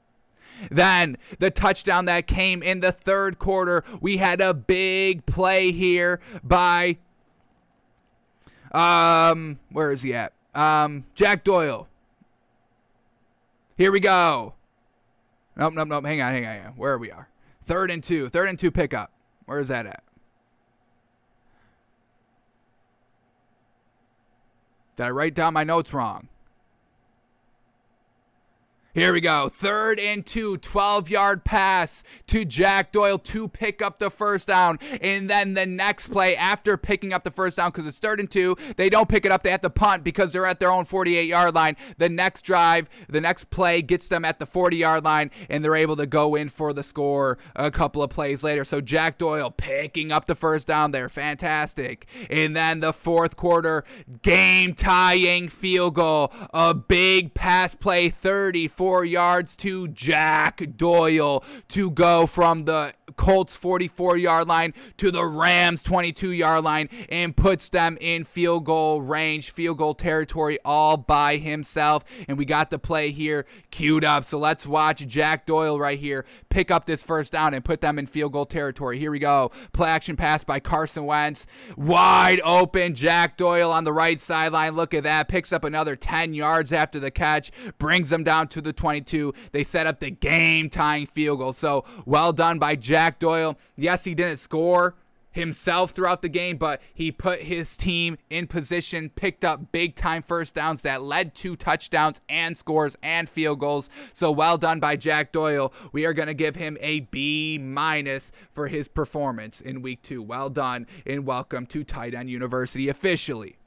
Then the touchdown that came in the third quarter, we had a big play here by um where is he at? Um Jack Doyle. Here we go. Nope, nope, nope. Hang on, hang on. Where are we are. Third and two. Third and two pickup. Where is that at? Did I write down my notes wrong? Here we go. Third and two, 12 yard pass to Jack Doyle to pick up the first down. And then the next play after picking up the first down, because it's third and two, they don't pick it up. They have to punt because they're at their own 48 yard line. The next drive, the next play gets them at the 40 yard line, and they're able to go in for the score a couple of plays later. So Jack Doyle picking up the first down there. Fantastic. And then the fourth quarter, game tying field goal. A big pass play, 30 four yards to Jack Doyle to go from the Colts 44 yard line to the Rams 22 yard line and puts them in field goal range, field goal territory all by himself. And we got the play here queued up. So let's watch Jack Doyle right here pick up this first down and put them in field goal territory. Here we go. Play action pass by Carson Wentz. Wide open. Jack Doyle on the right sideline. Look at that. Picks up another 10 yards after the catch, brings them down to the 22. They set up the game tying field goal. So well done by Jack. Jack Doyle. Yes, he didn't score himself throughout the game, but he put his team in position, picked up big time first downs that led to touchdowns and scores and field goals. So well done by Jack Doyle. We are going to give him a B minus for his performance in week two. Well done and welcome to Tight End University officially.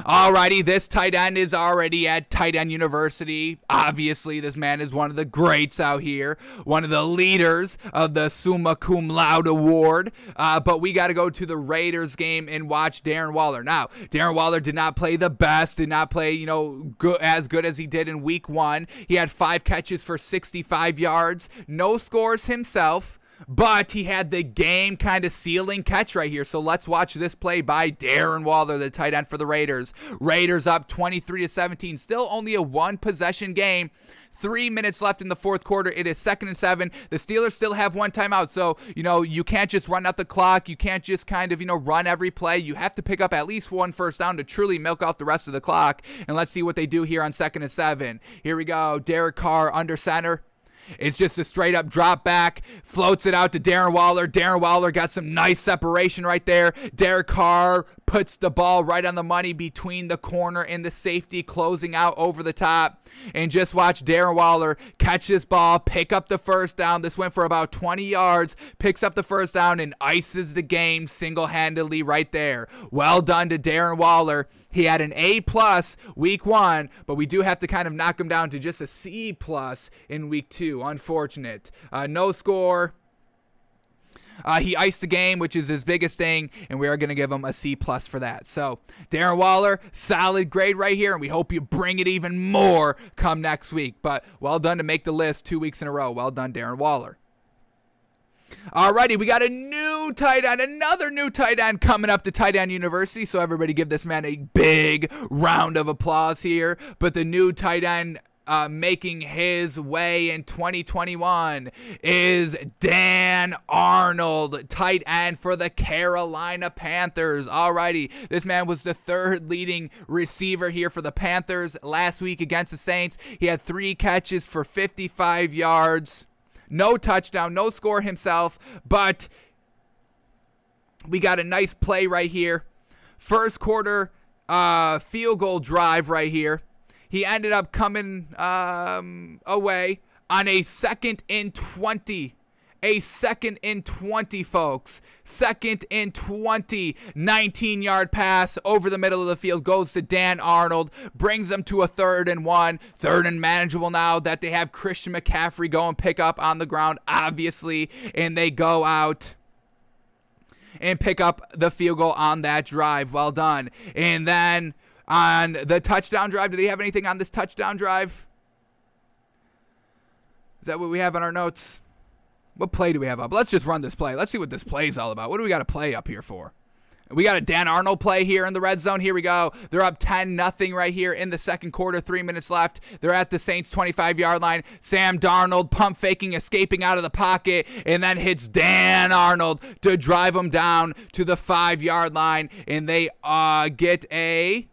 Alrighty, this tight end is already at Tight End University. Obviously, this man is one of the greats out here, one of the leaders of the Summa Cum Laude Award. Uh, but we got to go to the Raiders game and watch Darren Waller. Now, Darren Waller did not play the best, did not play, you know, as good as he did in week one. He had five catches for 65 yards, no scores himself but he had the game kind of sealing catch right here. So let's watch this play by Darren Waller, the tight end for the Raiders. Raiders up 23 to 17. Still only a one possession game. Three minutes left in the fourth quarter. It is second and seven. The Steelers still have one timeout. So, you know, you can't just run out the clock. You can't just kind of, you know, run every play. You have to pick up at least one first down to truly milk out the rest of the clock. And let's see what they do here on second and seven. Here we go. Derek Carr under center. It's just a straight up drop back, floats it out to Darren Waller. Darren Waller got some nice separation right there. Derek Carr puts the ball right on the money between the corner and the safety, closing out over the top. And just watch Darren Waller catch this ball, pick up the first down. This went for about 20 yards, picks up the first down, and ices the game single handedly right there. Well done to Darren Waller. He had an A plus week one, but we do have to kind of knock him down to just a C plus in week two. Unfortunate. Uh, no score. Uh, he iced the game, which is his biggest thing, and we are going to give him a C plus for that. So Darren Waller, solid grade right here, and we hope you bring it even more come next week. But well done to make the list two weeks in a row. Well done, Darren Waller. Alrighty, we got a new tight end, another new tight end coming up to Tight End University. So everybody give this man a big round of applause here. But the new tight end uh, making his way in 2021 is Dan Arnold, tight end for the Carolina Panthers. Alrighty, this man was the third leading receiver here for the Panthers last week against the Saints. He had three catches for 55 yards, no touchdown, no score himself, but we got a nice play right here. First quarter uh, field goal drive right here he ended up coming um, away on a second and 20. A second and 20, folks. Second and 20. 19 yard pass over the middle of the field goes to Dan Arnold, brings them to a third and one. Third and manageable now that they have Christian McCaffrey go and pick up on the ground, obviously, and they go out and pick up the field goal on that drive. Well done. And then on the touchdown drive. Did he have anything on this touchdown drive? Is that what we have on our notes? What play do we have up? Let's just run this play. Let's see what this play is all about. What do we got to play up here for? We got a Dan Arnold play here in the red zone. Here we go. They're up 10 nothing right here in the second quarter. Three minutes left. They're at the Saints 25 yard line. Sam Darnold pump faking, escaping out of the pocket, and then hits Dan Arnold to drive him down to the five yard line. And they uh, get a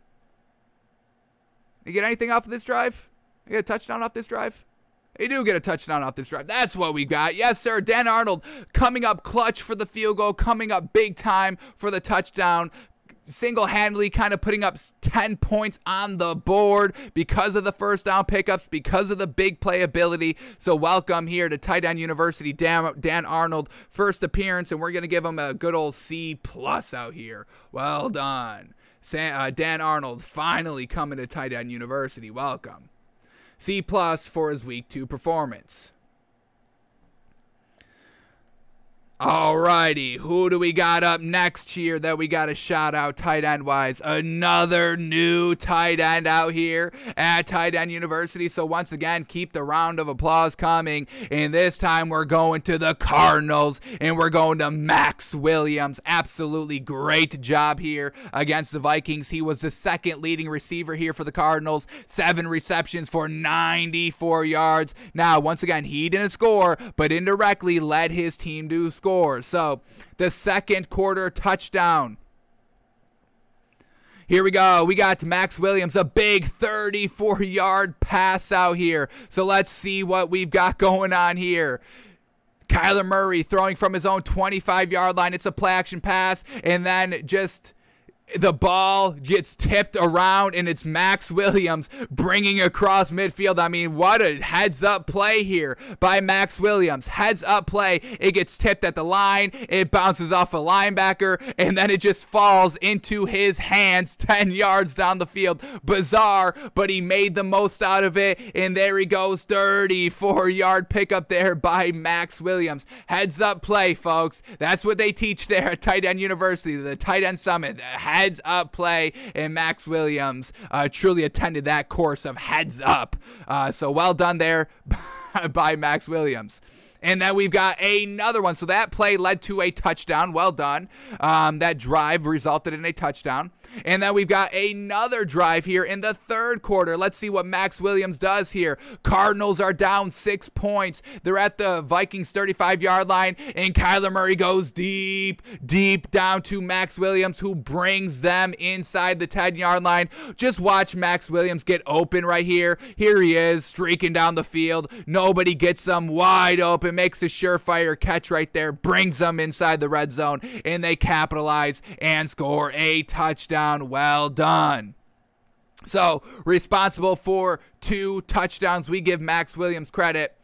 you get anything off of this drive? You get a touchdown off this drive? You do get a touchdown off this drive. That's what we got. Yes, sir. Dan Arnold coming up clutch for the field goal, coming up big time for the touchdown. Single handedly kind of putting up 10 points on the board because of the first down pickups, because of the big playability. So, welcome here to Tight End University, Dan, Dan Arnold, first appearance, and we're going to give him a good old C plus out here. Well done. Sam, uh, Dan Arnold finally coming to Tight End University. Welcome. C plus for his week two performance. Alrighty, who do we got up next here that we got to shout out tight end wise? Another new tight end out here at Tight End University. So, once again, keep the round of applause coming. And this time we're going to the Cardinals and we're going to Maxx Williams. Absolutely great job here against the Vikings. He was the second leading receiver here for the Cardinals, seven receptions for 94 yards. Now, once again, he didn't score, but indirectly led his team to score So the second quarter touchdown. Here we go. We got Maxx Williams, a big 34 yard pass out here. So let's see what we've got going on here. Kyler Murray throwing from his own 25 yard line. It's a play action pass, and then just the ball gets tipped around and it's Maxx Williams bringing across midfield. I mean, what a heads up play here by Maxx Williams. Heads up play. It gets tipped at the line, it bounces off a linebacker, and then it just falls into his hands 10 yards down the field. Bizarre, but he made the most out of it, and there he goes 34 yard pickup there by Maxx Williams. Heads up play, folks. That's what they teach there at Tight End University, the Tight End Summit. Heads heads up play, and Maxx Williams uh, truly attended that course of heads up. Uh, so well done there by Maxx Williams. And then we've got another one. So that play led to a touchdown. Well done. Um, that drive resulted in a touchdown. And then we've got another drive here in the third quarter. Let's see what Maxx Williams does here. Cardinals are down six points. They're at the Vikings 35 yard line, and Kyler Murray goes deep, deep down to Maxx Williams, who brings them inside the 10 yard line. Just watch Maxx Williams get open right here. Here he is, streaking down the field. Nobody gets him wide open, makes a surefire catch right there, brings them inside the red zone, and they capitalize and score a touchdown touchdown. Well done. So, responsible for two touchdowns. We give Maxx Williams credit.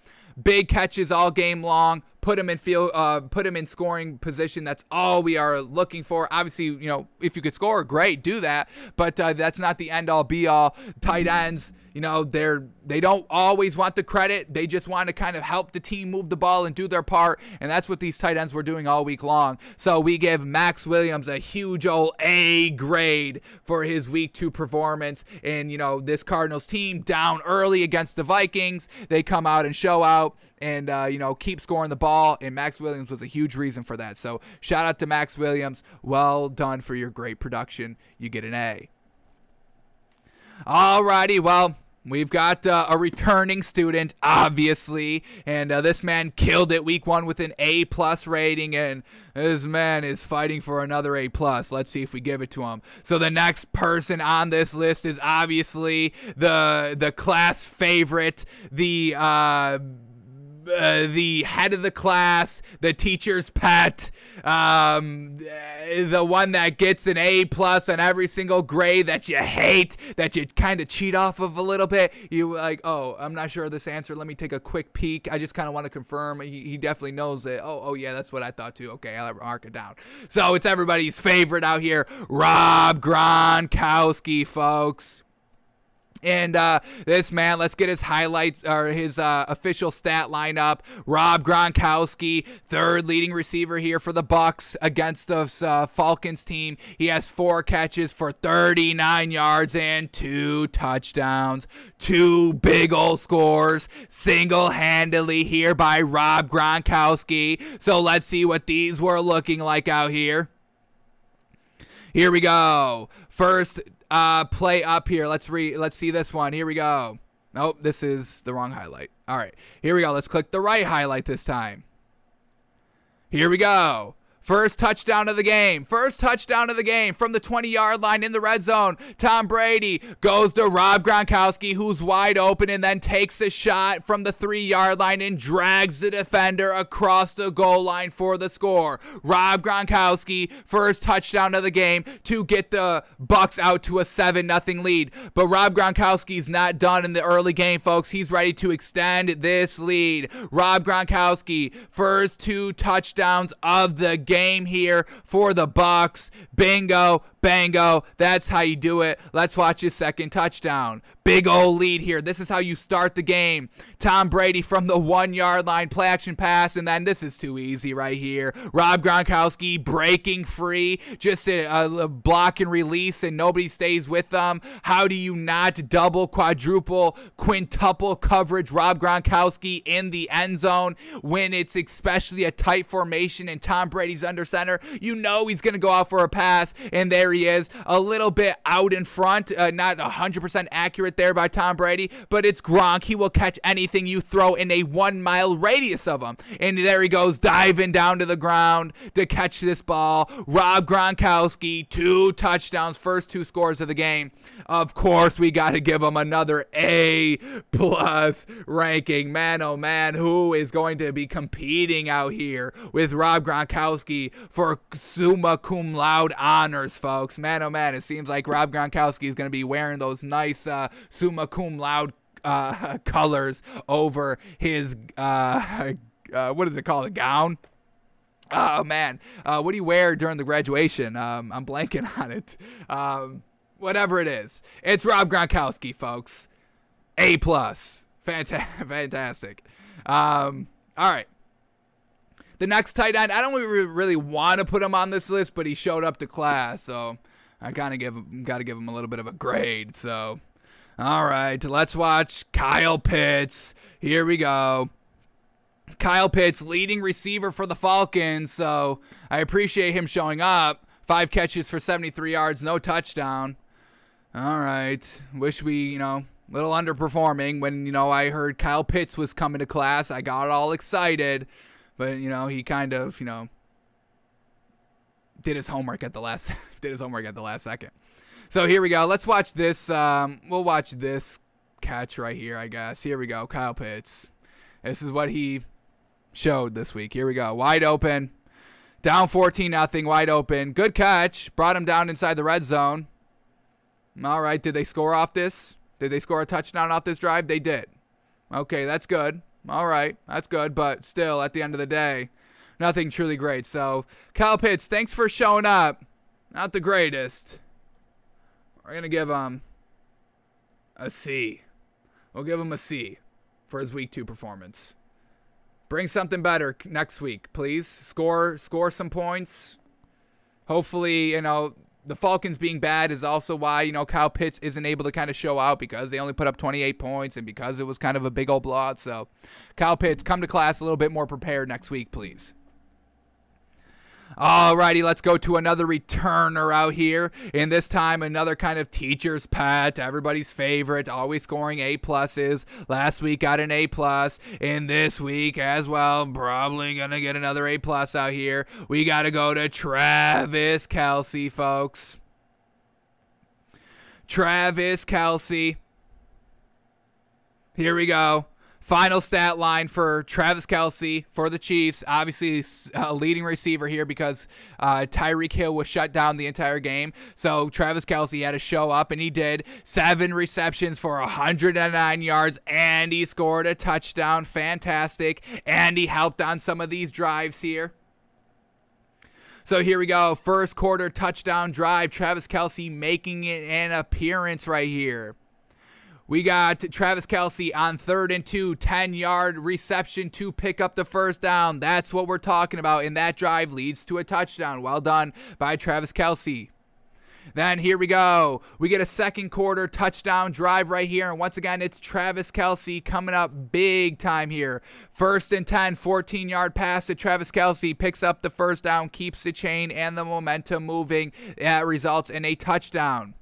Big catches all game long. Put him in field, uh, put him in scoring position. That's all we are looking for. Obviously, you know, if you could score, great, do that. But uh, that's not the end all, be all. Tight ends you know they're they don't always want the credit they just want to kind of help the team move the ball and do their part and that's what these tight ends were doing all week long so we give maxx williams a huge old a grade for his week two performance and you know this cardinals team down early against the vikings they come out and show out and uh, you know keep scoring the ball and maxx williams was a huge reason for that so shout out to maxx williams well done for your great production you get an a Alrighty, well, We've got uh, a returning student, obviously, and uh, this man killed it week one with an A plus rating, and this man is fighting for another A plus. Let's see if we give it to him. So the next person on this list is obviously the the class favorite, the. Uh, uh, the head of the class, the teacher's pet, um, the one that gets an A plus on every single grade that you hate, that you kind of cheat off of a little bit. You like, oh, I'm not sure of this answer. Let me take a quick peek. I just kind of want to confirm. He, he definitely knows it. Oh, oh yeah, that's what I thought too. Okay, I'll mark it down. So it's everybody's favorite out here, Rob Gronkowski, folks. And uh, this man, let's get his highlights or his uh, official stat lineup. Rob Gronkowski, third leading receiver here for the Bucks against the uh, Falcons team. He has four catches for 39 yards and two touchdowns. Two big old scores single-handedly here by Rob Gronkowski. So let's see what these were looking like out here. Here we go. First uh, play up here. Let's re let's see this one. Here we go. Nope, this is the wrong highlight. All right, here we go. Let's click the right highlight this time. Here we go. First touchdown of the game. First touchdown of the game from the 20 yard line in the red zone. Tom Brady goes to Rob Gronkowski, who's wide open, and then takes a shot from the three yard line and drags the defender across the goal line for the score. Rob Gronkowski, first touchdown of the game to get the Bucks out to a 7 0 lead. But Rob Gronkowski's not done in the early game, folks. He's ready to extend this lead. Rob Gronkowski, first two touchdowns of the game game here for the Bucks. Bingo, bango. That's how you do it. Let's watch his second touchdown. Big old lead here. This is how you start the game. Tom Brady from the one yard line, play action pass, and then this is too easy right here. Rob Gronkowski breaking free, just a, a block and release, and nobody stays with them. How do you not double, quadruple, quintuple coverage Rob Gronkowski in the end zone when it's especially a tight formation and Tom Brady's under center? You know he's going to go out for a pass, and there there he is, a little bit out in front, uh, not 100% accurate there by Tom Brady, but it's Gronk. He will catch anything you throw in a one mile radius of him. And there he goes, diving down to the ground to catch this ball. Rob Gronkowski, two touchdowns, first two scores of the game. Of course, we got to give him another A plus ranking. Man, oh man, who is going to be competing out here with Rob Gronkowski for summa cum laude honors, folks? Man, oh man, it seems like Rob Gronkowski is going to be wearing those nice uh, summa cum laude uh, colors over his uh, uh, what is it called? A gown. Oh man, uh, what do you wear during the graduation? Um, I'm blanking on it. Um, whatever it is, it's Rob Gronkowski, folks. A plus, Fanta- fantastic. Um, all right. The next tight end, I don't really want to put him on this list, but he showed up to class, so I kind of give him, got to give him a little bit of a grade. So, all right, let's watch Kyle Pitts. Here we go. Kyle Pitts, leading receiver for the Falcons. So I appreciate him showing up. Five catches for 73 yards, no touchdown. All right. Wish we, you know, little underperforming. When, you know, I heard Kyle Pitts was coming to class, I got all excited. But, you know, he kind of, you know, did his homework at the last did his homework at the last second. So here we go. Let's watch this. Um, we'll watch this catch right here, I guess. Here we go. Kyle Pitts. This is what he showed this week. Here we go. Wide open. Down 14 nothing. Wide open. Good catch. Brought him down inside the red zone. All right. Did they score off this? Did they score a touchdown off this drive? They did. Okay, that's good. All right, that's good. But still, at the end of the day, nothing truly great. So, Kyle Pitts, thanks for showing up. Not the greatest. We're gonna give him a C. We'll give him a C for his week two performance. Bring something better next week, please. Score score some points. Hopefully, you know, the Falcons being bad is also why, you know, Kyle Pitts isn't able to kind of show out because they only put up 28 points and because it was kind of a big old blowout. So, Kyle Pitts, come to class a little bit more prepared next week, please. Alrighty, let's go to another returner out here. And this time, another kind of teacher's pet, everybody's favorite, always scoring A pluses. Last week got an A plus, and this week as well, probably gonna get another A plus out here. We gotta go to Travis Kelce, folks. Travis Kelce. Here we go. Final stat line for Travis Kelce for the Chiefs. Obviously, a leading receiver here because uh, Tyreek Hill was shut down the entire game. So Travis Kelce had to show up, and he did. Seven receptions for 109 yards, and he scored a touchdown. Fantastic. And he helped on some of these drives here. So here we go. First quarter touchdown drive. Travis Kelce making it an appearance right here. We got Travis Kelce on third and two, 10 yard reception to pick up the first down. That's what we're talking about. And that drive leads to a touchdown. Well done by Travis Kelce. Then here we go. We get a second quarter touchdown drive right here. And once again, it's Travis Kelce coming up big time here. First and 10, 14 yard pass to Travis Kelce. Picks up the first down, keeps the chain and the momentum moving. That results in a touchdown.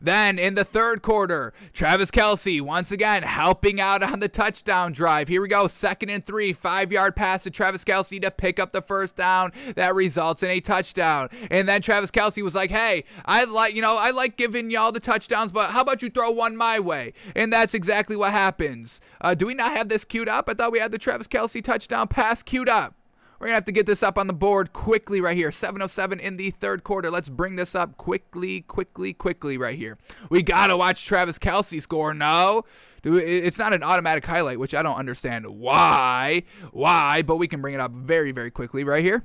Then in the third quarter, Travis Kelce once again helping out on the touchdown drive. Here we go, second and three, five yard pass to Travis Kelce to pick up the first down. That results in a touchdown. And then Travis Kelce was like, "Hey, I like you know I like giving y'all the touchdowns, but how about you throw one my way?" And that's exactly what happens. Uh, do we not have this queued up? I thought we had the Travis Kelce touchdown pass queued up. We're going to have to get this up on the board quickly right here. 707 in the third quarter. Let's bring this up quickly, quickly, quickly right here. We got to watch Travis Kelce score. No. It's not an automatic highlight, which I don't understand why. Why? But we can bring it up very, very quickly right here.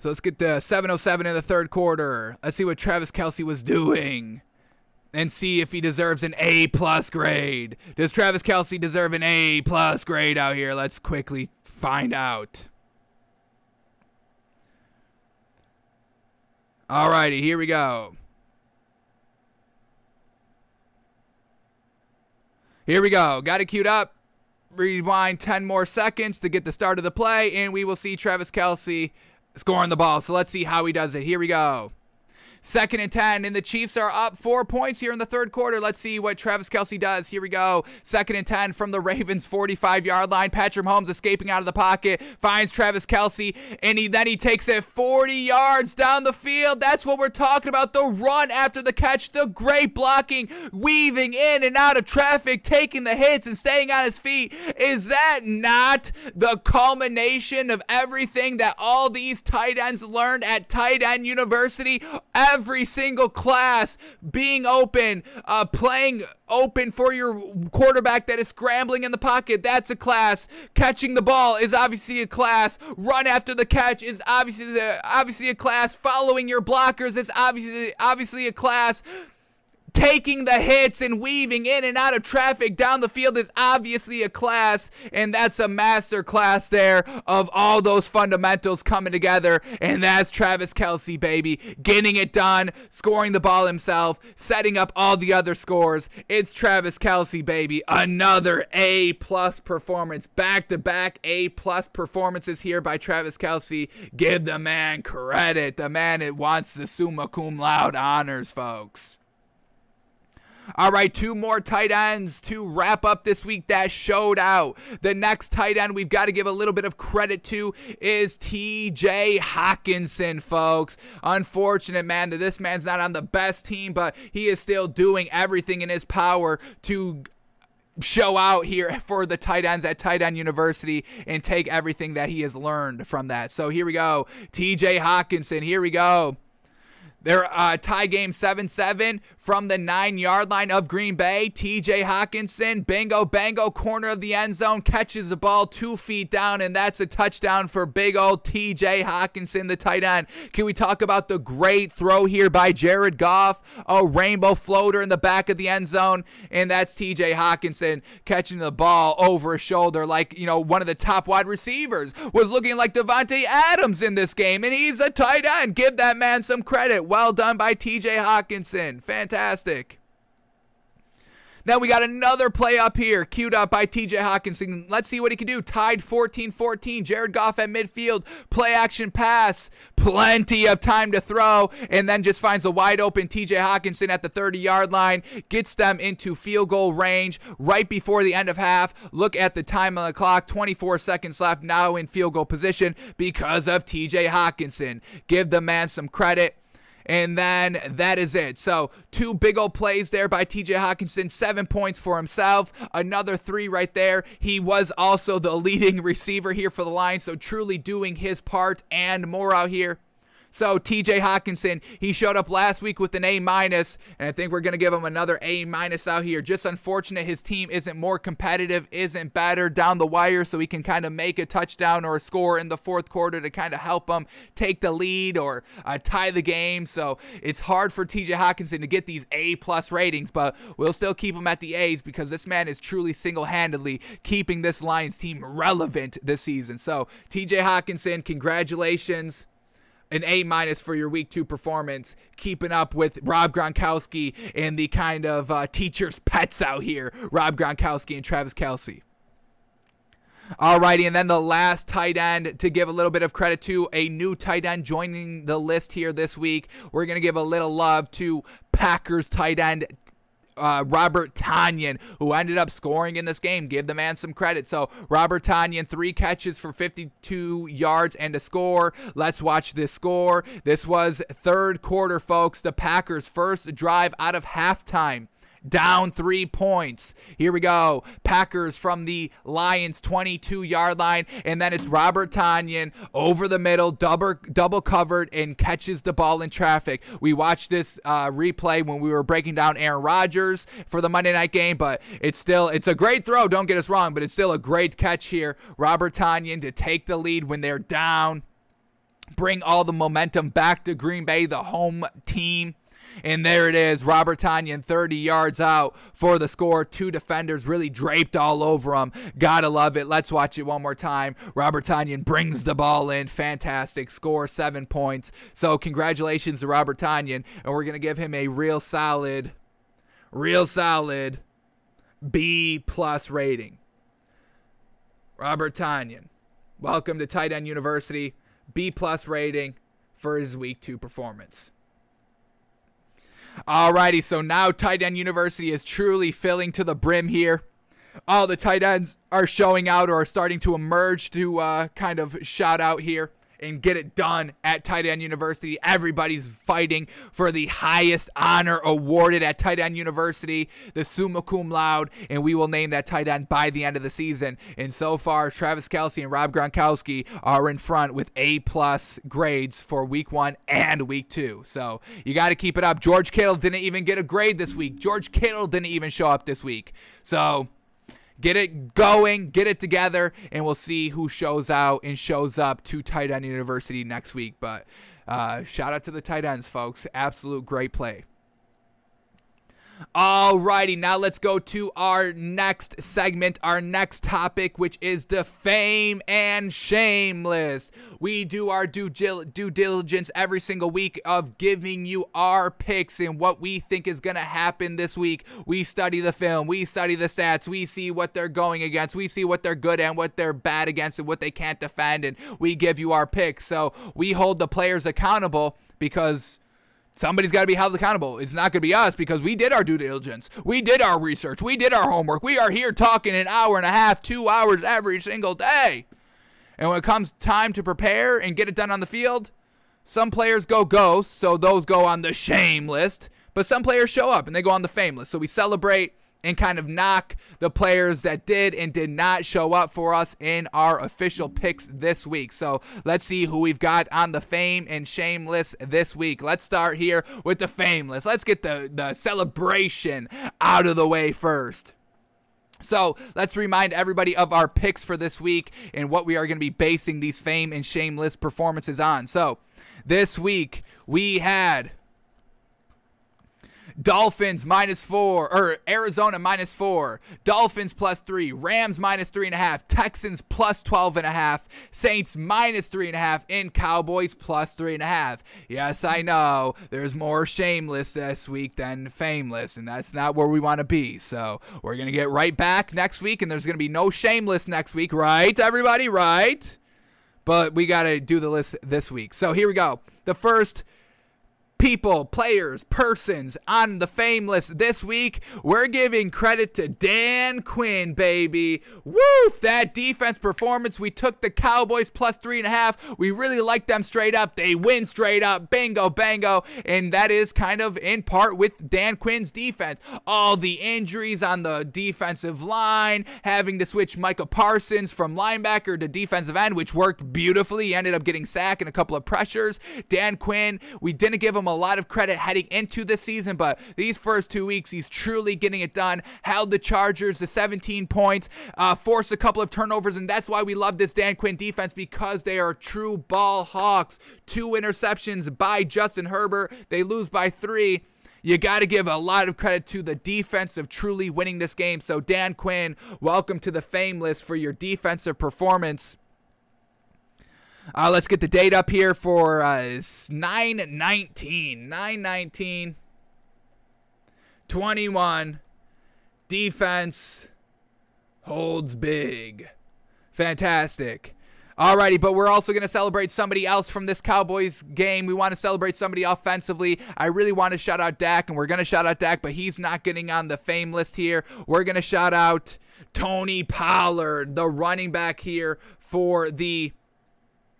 So let's get the 707 in the third quarter. Let's see what Travis Kelce was doing and see if he deserves an A plus grade. Does Travis Kelce deserve an A plus grade out here? Let's quickly find out. Alrighty, here we go. Here we go. Got it queued up. rewind 10 more seconds to get the start of the play, and we will see Travis Kelce scoring the ball. So let's see how he does it. Here we go. Second and 10, and the Chiefs are up four points here in the third quarter. Let's see what Travis Kelce does. Here we go. Second and 10 from the Ravens 45 yard line. Patrick Holmes escaping out of the pocket, finds Travis Kelce, and he then he takes it 40 yards down the field. That's what we're talking about. The run after the catch, the great blocking, weaving in and out of traffic, taking the hits and staying on his feet. Is that not the culmination of everything that all these tight ends learned at Tight End University? every single class being open, uh, playing open for your quarterback that is scrambling in the pocket. That's a class. Catching the ball is obviously a class. Run after the catch is obviously obviously a class. Following your blockers is obviously obviously a class taking the hits and weaving in and out of traffic down the field is obviously a class, and that's a master class there of all those fundamentals coming together. And that's Travis Kelce, baby, getting it done, scoring the ball himself, setting up all the other scores. It's Travis Kelce, baby, another A plus performance, back to back A plus performances here by Travis Kelce. Give the man credit. The man it wants the summa cum laude honors, folks. All right, two more tight ends to wrap up this week that showed out. The next tight end we've got to give a little bit of credit to is TJ Hockenson, folks. Unfortunate, man, that this man's not on the best team, but he is still doing everything in his power to show out here for the tight ends at Tight End University and take everything that he has learned from that. So here we go. TJ Hockenson, here we go. Their uh, tie game 7 7 from the nine yard line of Green Bay. TJ Hockenson, bingo, bango, corner of the end zone, catches the ball two feet down, and that's a touchdown for big old TJ Hockenson, the tight end. Can we talk about the great throw here by Jared Goff? A rainbow floater in the back of the end zone, and that's TJ Hockenson catching the ball over his shoulder like, you know, one of the top wide receivers. Was looking like Davante Adams in this game, and he's a tight end. Give that man some credit. Well done by TJ Hockenson. Fantastic. Now we got another play up here, queued up by TJ Hockenson. Let's see what he can do. Tied 14 14. Jared Goff at midfield. Play action pass. Plenty of time to throw. And then just finds a wide open TJ Hockenson at the 30 yard line. Gets them into field goal range right before the end of half. Look at the time on the clock 24 seconds left now in field goal position because of TJ Hockenson. Give the man some credit. And then that is it. So, two big old plays there by TJ Hockenson, seven points for himself. Another three right there. He was also the leading receiver here for the Lions. So, truly doing his part and more out here. So TJ Hockenson, he showed up last week with an A minus, and I think we're gonna give him another A minus out here. Just unfortunate his team isn't more competitive, isn't better down the wire, so he can kind of make a touchdown or a score in the fourth quarter to kind of help him take the lead or uh, tie the game. So it's hard for TJ Hockenson to get these A plus ratings, but we'll still keep him at the A's because this man is truly single-handedly keeping this Lions team relevant this season. So TJ Hockenson, congratulations an A minus for your week two performance, keeping up with Rob Gronkowski and the kind of uh, teacher's pets out here, Rob Gronkowski and Travis Kelce. Alrighty, and then the last tight end to give a little bit of credit to a new tight end joining the list here this week. We're going to give a little love to Packers tight end uh, Robert Tonyan, who ended up scoring in this game. Give the man some credit. So, Robert Tonyan, three catches for 52 yards and a score. Let's watch this score. This was third quarter, folks. The Packers' first drive out of halftime down three points. Here we go. Packers from the Lions 22 yard line. And then it's Robert Tonyan over the middle, double, double covered, and catches the ball in traffic. We watched this uh, replay when we were breaking down Aaron Rodgers for the Monday night game, but it's still, it's a great throw. Don't get us wrong, but it's still a great catch here. Robert Tonyan to take the lead when they're down. Bring all the momentum back to Green Bay, the home team. And there it is. Robert Tonyan 30 yards out for the score. Two defenders really draped all over him. Gotta love it. Let's watch it one more time. Robert Tonyan brings the ball in. Fantastic score, seven points. So congratulations to Robert Tonyan. And we're to give him a real solid, real solid B plus rating. Robert Tonyan, welcome to Tight End University. B plus rating for his week two performance. Alrighty, so now Tight End University is truly filling to the brim here. All the tight ends are showing out or are starting to emerge to uh, kind of shout out here and get it done at Tight End University. Everybody's fighting for the highest honor awarded at Tight End University, the summa cum laude, and we will name that tight end by the end of the season. And so far, Travis Kelce and Rob Gronkowski are in front with A plus grades for week one and week two. So you got to keep it up. George Kittle didn't even get a grade this week. George Kittle didn't even show up this week. So Get it going, get it together, and we'll see who shows out and shows up to Tight End University next week. But uh, shout out to the tight ends, folks. Absolute great play. Alrighty, now let's go to our next segment, our next topic, which is the fame and shame list. We do our due, due diligence every single week of giving you our picks and what we think is going to happen this week. We study the film, we study the stats, we see what they're going against, we see what they're good and what they're bad against and what they can't defend, and we give you our picks. So we hold the players accountable because Somebody's got to be held accountable. It's not going to be us because we did our due diligence. We did our research. We did our homework. We are here talking an hour and a half, two hours every single day. And when it comes time to prepare and get it done on the field, some players go ghost, so those go on the shame list. But some players show up and they go on the fame list. So we celebrate and kind of knock the players that did and did not show up for us in our official picks this week. So let's see who we've got on the fame and shame list this week. Let's start here with the fame list. Let's get the, the celebration out of the way first. So let's remind everybody of our picks for this week and what we are going to be basing these fame and shame list performances on. So this week we had Dolphins minus four, or Arizona minus four. Dolphins plus three. Rams minus three and a half. Texans plus 12 and a half. Saints minus three and a half. And Cowboys plus three and a half. Yes, I know there's more shameless this week than fameless, and that's not where we want to be. So we're going to get right back next week, and there's going to be no shameless next week, right, everybody? Right? But we got to do the list this week. So here we go. The first people, players, persons on the fame list this week. We're giving credit to Dan Quinn, baby. Woof! That defense performance. We took the Cowboys plus three and a half. We really like them straight up. They win straight up. Bingo, bango. And that is kind of in part with Dan Quinn's defense. All the injuries on the defensive line, having to switch Micah Parsons from linebacker to defensive end, which worked beautifully. He ended up getting sacked and a couple of pressures. Dan Quinn, we didn't give him a a lot of credit heading into the season, but these first two weeks, he's truly getting it done. Held the Chargers to 17 points, uh, forced a couple of turnovers, and that's why we love this Dan Quinn defense because they are true ball hawks. Two interceptions by Justin Herbert. They lose by three you got to give a lot of credit to the defense of truly winning this game. So, Dan Quinn, welcome to the fame list for your defensive performance. Uh, let's get the date up here for uh, 919. 919. 21. Defense holds big. Fantastic. Alrighty, but we're also going to celebrate somebody else from this Cowboys game. We want to celebrate somebody offensively. I really want to shout out Dak, and we're going to shout out Dak, but he's not getting on the fame list here. We're going to shout out Tony Pollard, the running back here for the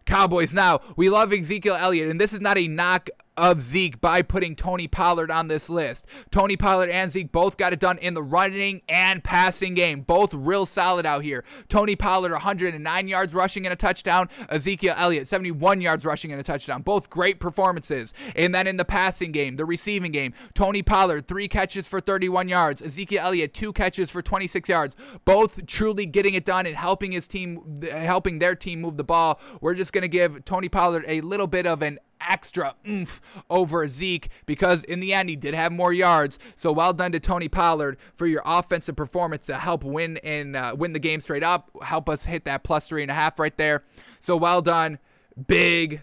Cowboys. Now, we love Ezekiel Elliott, and this is not a knock of Zeke by putting Tony Pollard on this list. Tony Pollard and Zeke both got it done in the running and passing game. Both real solid out here. Tony Pollard 109 yards rushing and a touchdown. Ezekiel Elliott 71 yards rushing and a touchdown. Both great performances. And then in the passing game, the receiving game, Tony Pollard 3 catches for 31 yards. Ezekiel Elliott 2 catches for 26 yards. Both truly getting it done and helping his team helping their team move the ball. We're just going to give Tony Pollard a little bit of an extra oomph over Zeke because in the end he did have more yards. So well done to Tony Pollard for your offensive performance to help win and uh, win the game straight up, help us hit that plus three and a half right there. So well done, big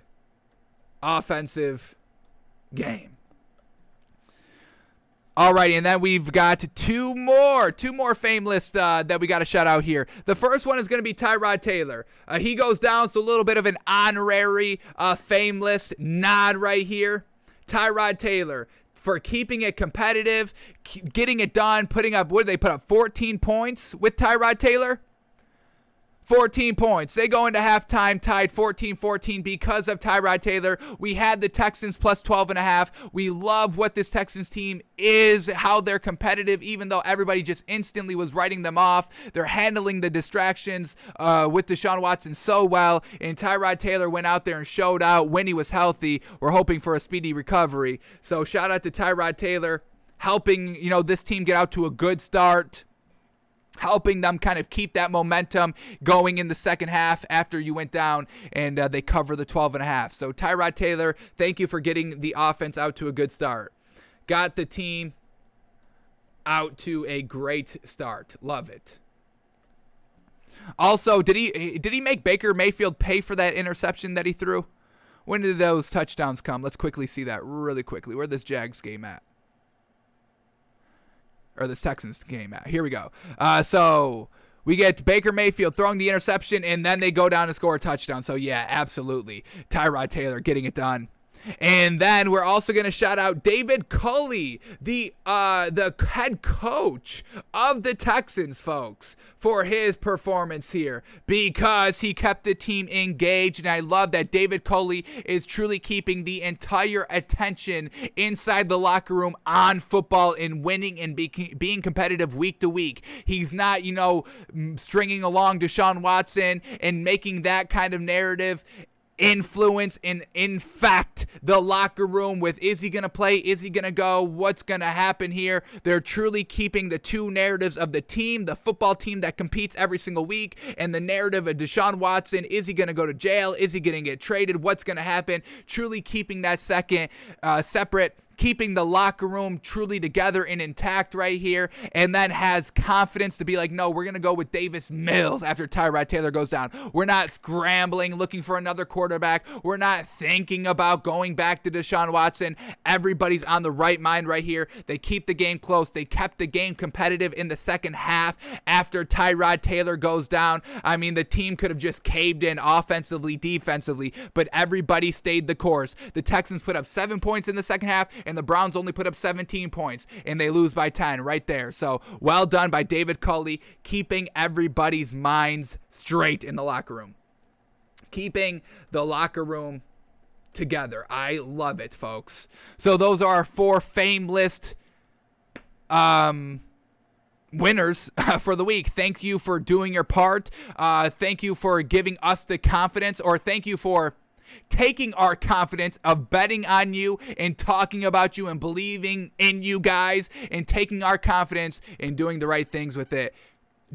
offensive game. All right, and then we've got two more, two more fame lists uh, that we got to shout out here. The first one is going to be Tyrod Taylor. Uh, he goes down, so a little bit of an honorary uh, fame list nod right here. Tyrod Taylor for keeping it competitive, getting it done, putting up, what did they put up, 14 points with Tyrod Taylor? 14 points. They go into halftime tied 14 14 because of Tyrod Taylor. We had the Texans plus 12 and a half. We love what this Texans team is, how they're competitive, even though everybody just instantly was writing them off. They're handling the distractions uh, with Deshaun Watson so well. And Tyrod Taylor went out there and showed out when he was healthy. We're hoping for a speedy recovery. So shout out to Tyrod Taylor helping, you know, this team get out to a good start helping them kind of keep that momentum going in the second half after you went down and uh, they cover the 12 and a half. So Tyrod Taylor, thank you for getting the offense out to a good start. Got the team out to a great start. Love it. Also, did he did he make Baker Mayfield pay for that interception that he threw? When did those touchdowns come? Let's quickly see that really quickly. Where this Jags game at? Or this Texans game. Here we go. Uh, so we get Baker Mayfield throwing the interception, and then they go down and score a touchdown. So yeah, absolutely, Tyrod Taylor getting it done. And then we're also going to shout out David Culley, the uh, the head coach of the Texans, folks, for his performance here because he kept the team engaged. And I love that David Culley is truly keeping the entire attention inside the locker room on football and winning and be- being competitive week to week. He's not, you know, stringing along Deshaun Watson and making that kind of narrative influence and infect the locker room with is he going to play? Is he going to go? What's going to happen here? They're truly keeping the two narratives of the team, the football team that competes every single week, and the narrative of Deshaun Watson. Is he going to go to jail? Is he going to get traded? What's going to happen? Truly keeping that second uh, separate keeping the locker room truly together and intact right here, and then has confidence to be like, no, we're going to go with Davis Mills after Tyrod Taylor goes down. We're not scrambling looking for another quarterback. We're not thinking about going back to Deshaun Watson. Everybody's on the right mind right here. They keep the game close. They kept the game competitive in the second half after Tyrod Taylor goes down. I mean, the team could have just caved in offensively, defensively, but everybody stayed the course. The Texans put up seven points in the second half and the Browns only put up 17 points and they lose by 10 right there. So well done by David Culley, keeping everybody's minds straight in the locker room. Keeping the locker room together. I love it, folks. So those are our four fame list um winners for the week. Thank you for doing your part. Uh, thank you for giving us the confidence, or thank you for taking our confidence of betting on you and talking about you and believing in you guys and taking our confidence and doing the right things with it.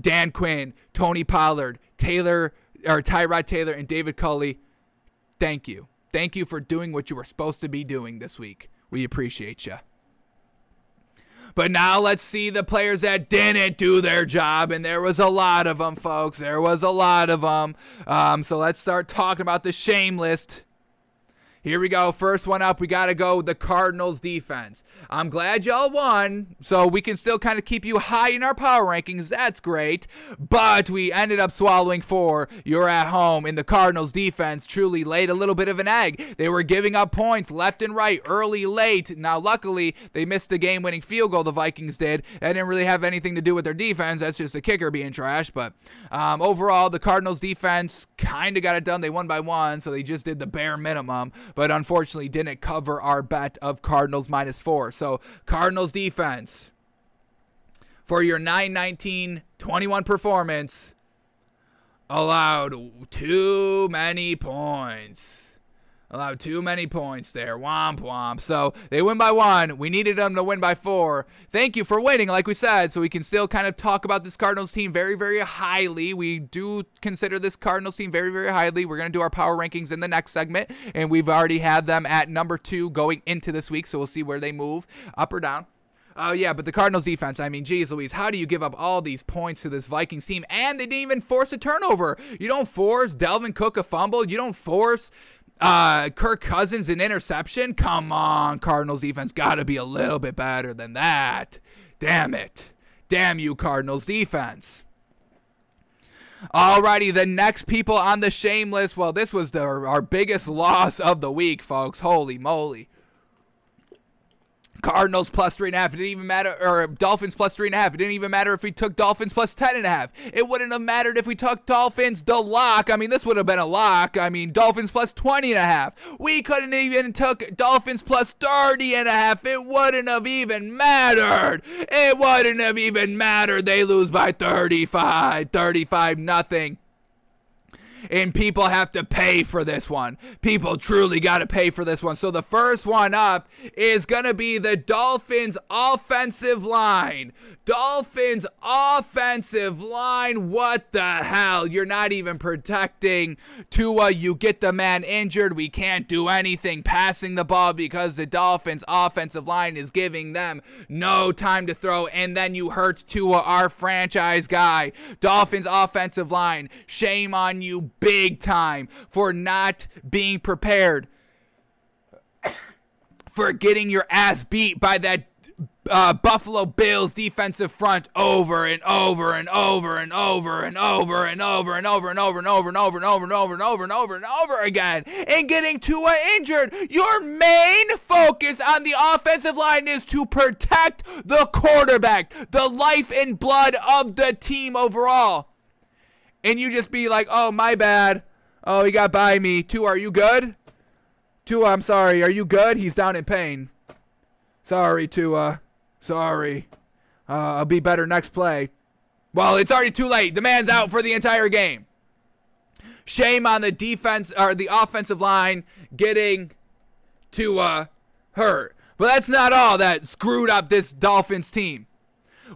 Dan Quinn, Tony Pollard, Taylor or Tyrod Taylor and David Culley, thank you. Thank you for doing what you were supposed to be doing this week. We appreciate you. But now let's see the players that didn't do their job, and there was a lot of them, folks. There was a lot of them. Um, so let's start talking about the shame list. Here we go. First one up, we got to go the Cardinals defense. I'm glad y'all won, so we can still kind of keep you high in our power rankings. That's great. But we ended up swallowing four. You're at home, and the Cardinals defense truly laid a little bit of an egg. They were giving up points left and right, early, late. Now, luckily, they missed the game winning field goal, the Vikings did. That didn't really have anything to do with their defense. That's just the kicker being trash. But um, overall, the Cardinals defense kind of got it done. They won by one, so they just did the bare minimum but unfortunately didn't cover our bet of Cardinals minus four. So, Cardinals defense for your 919 21 performance allowed too many points. Allowed too many points there. Womp womp. So they win by one. We needed them to win by four. Thank you for waiting, like we said, so we can still kind of talk about this Cardinals team very, very highly. We do consider this Cardinals team very, very highly. We're going to do our power rankings in the next segment, and we've already had them at number two going into this week, so we'll see where they move up or down. Oh, uh, yeah, but the Cardinals defense, I mean, geez Louise, how do you give up all these points to this Vikings team? And they didn't even force a turnover. You don't force Dalvin Cook a fumble. You don't force Uh, Kirk Cousins an interception. Come on, Cardinals defense got to be a little bit better than that. Damn it. Damn you, Cardinals defense. Alrighty, the next people on the shame list. Well, this was the, our biggest loss of the week, folks. Holy moly. Cardinals plus three and a half. It didn't even matter, or Dolphins plus three and a half. It didn't even matter if we took Dolphins plus ten and a half. It wouldn't have mattered if we took Dolphins the lock. I mean, this would have been a lock. I mean, Dolphins plus 20 and a half. We couldn't even took Dolphins plus 30 and a half. It wouldn't have even mattered. It wouldn't have even mattered. They lose by 35, 35 nothing and people have to pay for this one. People truly got to pay for this one. So the first one up is going to be the Dolphins offensive line. Dolphins offensive line. What the hell? You're not even protecting Tua. You get the man injured. We can't do anything passing the ball because the Dolphins offensive line is giving them no time to throw. And then you hurt Tua, our franchise guy. Dolphins offensive line. Shame on you, big time, for not being prepared. For getting your ass beat by that uh, Buffalo Bills defensive front over and over and over and over and over and over and over and over and over and over and over and over and over and over and over again and getting Tua injured. Your main focus on the offensive line is to protect the quarterback, the life and blood of the team overall. And you just be like, oh, my bad. Oh, he got by me. Tua, are you good? Tua, I'm sorry. Are you good? He's down in pain. Sorry, Tua. Sorry. Uh, I'll be better next play. Well, it's already too late. The man's out for the entire game. Shame on the defense or the offensive line getting to uh, hurt. But that's not all that screwed up this Dolphins team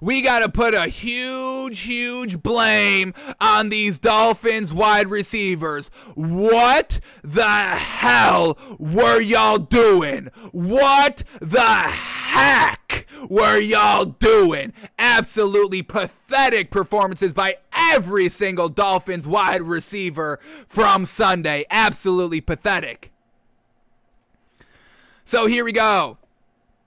we got to put a huge, huge blame on these Dolphins wide receivers. What the hell were y'all doing? What the heck were y'all doing? Absolutely pathetic performances by every single Dolphins wide receiver from Sunday. Absolutely pathetic. So here we go.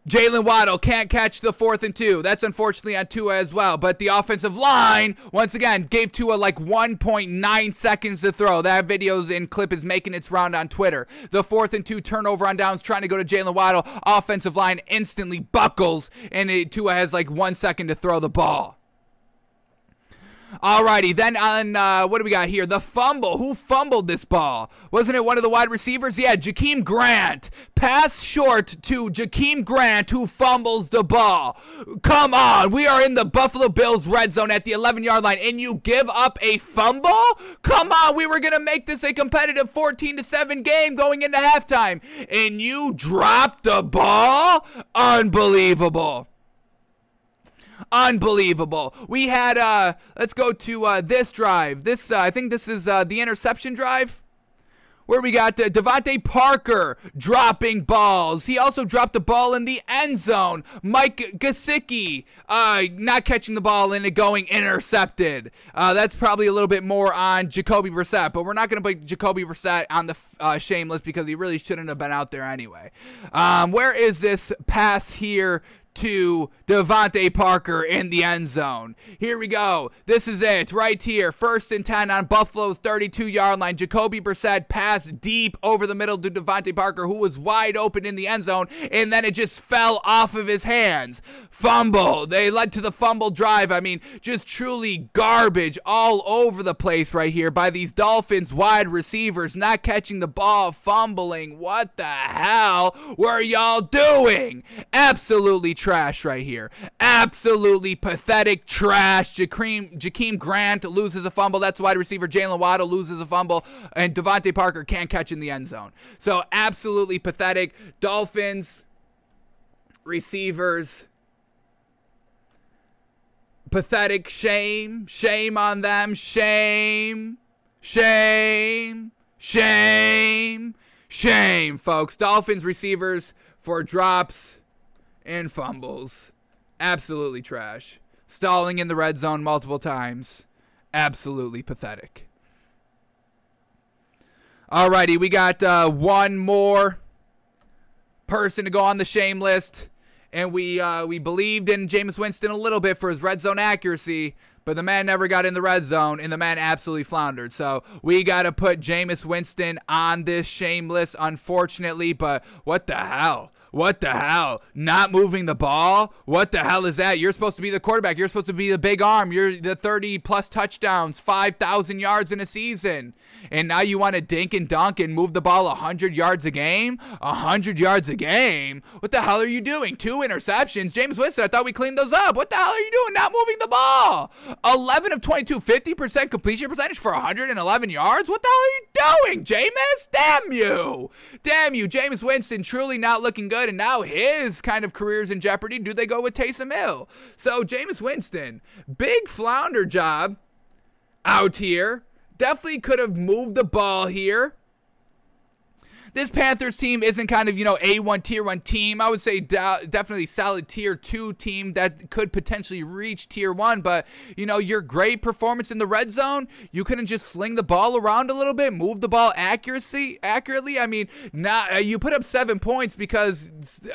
Jaylen Waddle can't catch the fourth and two. That's unfortunately on Tua as well. But the offensive line, once again, gave Tua like 1.9 seconds to throw. That video's in clip is making its round on Twitter. The fourth and two turnover on downs, trying to go to Jaylen Waddle. Offensive line instantly buckles, and it, Tua has like one second to throw the ball. Alrighty, then on uh, what do we got here? The fumble. Who fumbled this ball? Wasn't it one of the wide receivers? Yeah, Jakeem Grant. Pass short to Jakeem Grant, who fumbles the ball. Come on, we are in the Buffalo Bills red zone at the 11 yard line, and you give up a fumble? Come on, we were gonna make this a competitive 14 to 7 game going into halftime, and you dropped the ball? Unbelievable. Unbelievable. We had uh let's go to uh this drive. This uh, I think this is uh the interception drive where we got uh, DeVante Parker dropping balls. He also dropped the ball in the end zone. Mike Gesicki uh, not catching the ball and it going intercepted. Uh, that's probably a little bit more on Jacoby Brissett, but we're not going to put Jacoby Brissett on the uh, shameless because he really shouldn't have been out there anyway. Um, where is this pass here to DeVante Parker in the end zone. Here we go. This is it right here. First and 10 on Buffalo's 32 yard line. Jacoby Brissett passed deep over the middle to DeVante Parker, who was wide open in the end zone, and then it just fell off of his hands. Fumble. They led to the fumble drive. I mean, just truly garbage all over the place right here by these Dolphins wide receivers not catching the ball, fumbling. What the hell were y'all doing? Absolutely trash right here. Absolutely pathetic trash. Jakeem, Jakeem Grant loses a fumble. That's wide receiver. Jaylen Waddle loses a fumble. And DeVante Parker can't catch in the end zone. So absolutely pathetic. Dolphins receivers. Pathetic shame. Shame on them. Shame. Shame. Shame. Shame, folks. Dolphins receivers for drops and fumbles. Absolutely trash. Stalling in the red zone multiple times. Absolutely pathetic. Alrighty, we got uh, one more person to go on the shame list, and we uh, we believed in Jameis Winston a little bit for his red zone accuracy, but the man never got in the red zone, and the man absolutely floundered. So we got to put Jameis Winston on this shame list, unfortunately. But what the hell? What the hell? Not moving the ball? What the hell is that? You're supposed to be the quarterback. You're supposed to be the big arm. You're the 30 plus touchdowns, 5,000 yards in a season. And now you want to dink and dunk and move the ball 100 yards a game? 100 yards a game? What the hell are you doing? Two interceptions. Jameis Winston, I thought we cleaned those up. What the hell are you doing? Not moving the ball. 11 of 22, 50% completion percentage for 111 yards? What the hell are you doing, Jameis? Damn you. Damn you. Jameis Winston truly not looking good good, and now his kind of career is in jeopardy. Do they go with Taysom Hill? So Jameis Winston, big flounder job out here. Definitely could have moved the ball here this Panthers team isn't kind of, you know, A1 tier 1 team. I would say da- definitely solid tier 2 team that could potentially reach tier 1, but you know, your great performance in the red zone, you couldn't just sling the ball around a little bit, move the ball accuracy accurately. I mean, not uh, you put up 7 points because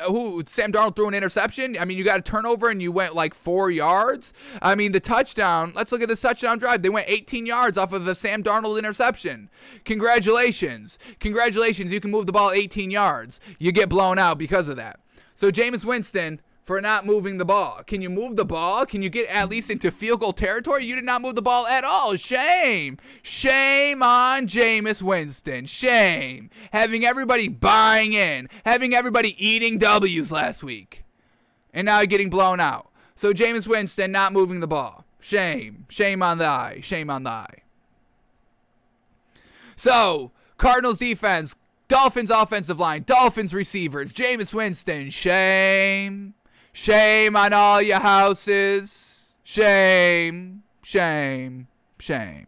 who Sam Darnold threw an interception. I mean, you got a turnover and you went like 4 yards. I mean, the touchdown, let's look at this touchdown drive. They went 18 yards off of the Sam Darnold interception. Congratulations. Congratulations. You can move the ball 18 yards. You get blown out because of that. So Jameis Winston for not moving the ball. Can you move the ball? Can you get at least into field goal territory? You did not move the ball at all. Shame. Shame on Jameis Winston. Shame. Having everybody buying in, having everybody eating W's last week, and now getting blown out. So Jameis Winston not moving the ball. Shame. Shame on thy. Shame on thy. So, Cardinals defense Dolphins offensive line, Dolphins receivers, Jameis Winston. Shame. Shame on all your houses. Shame. Shame. Shame.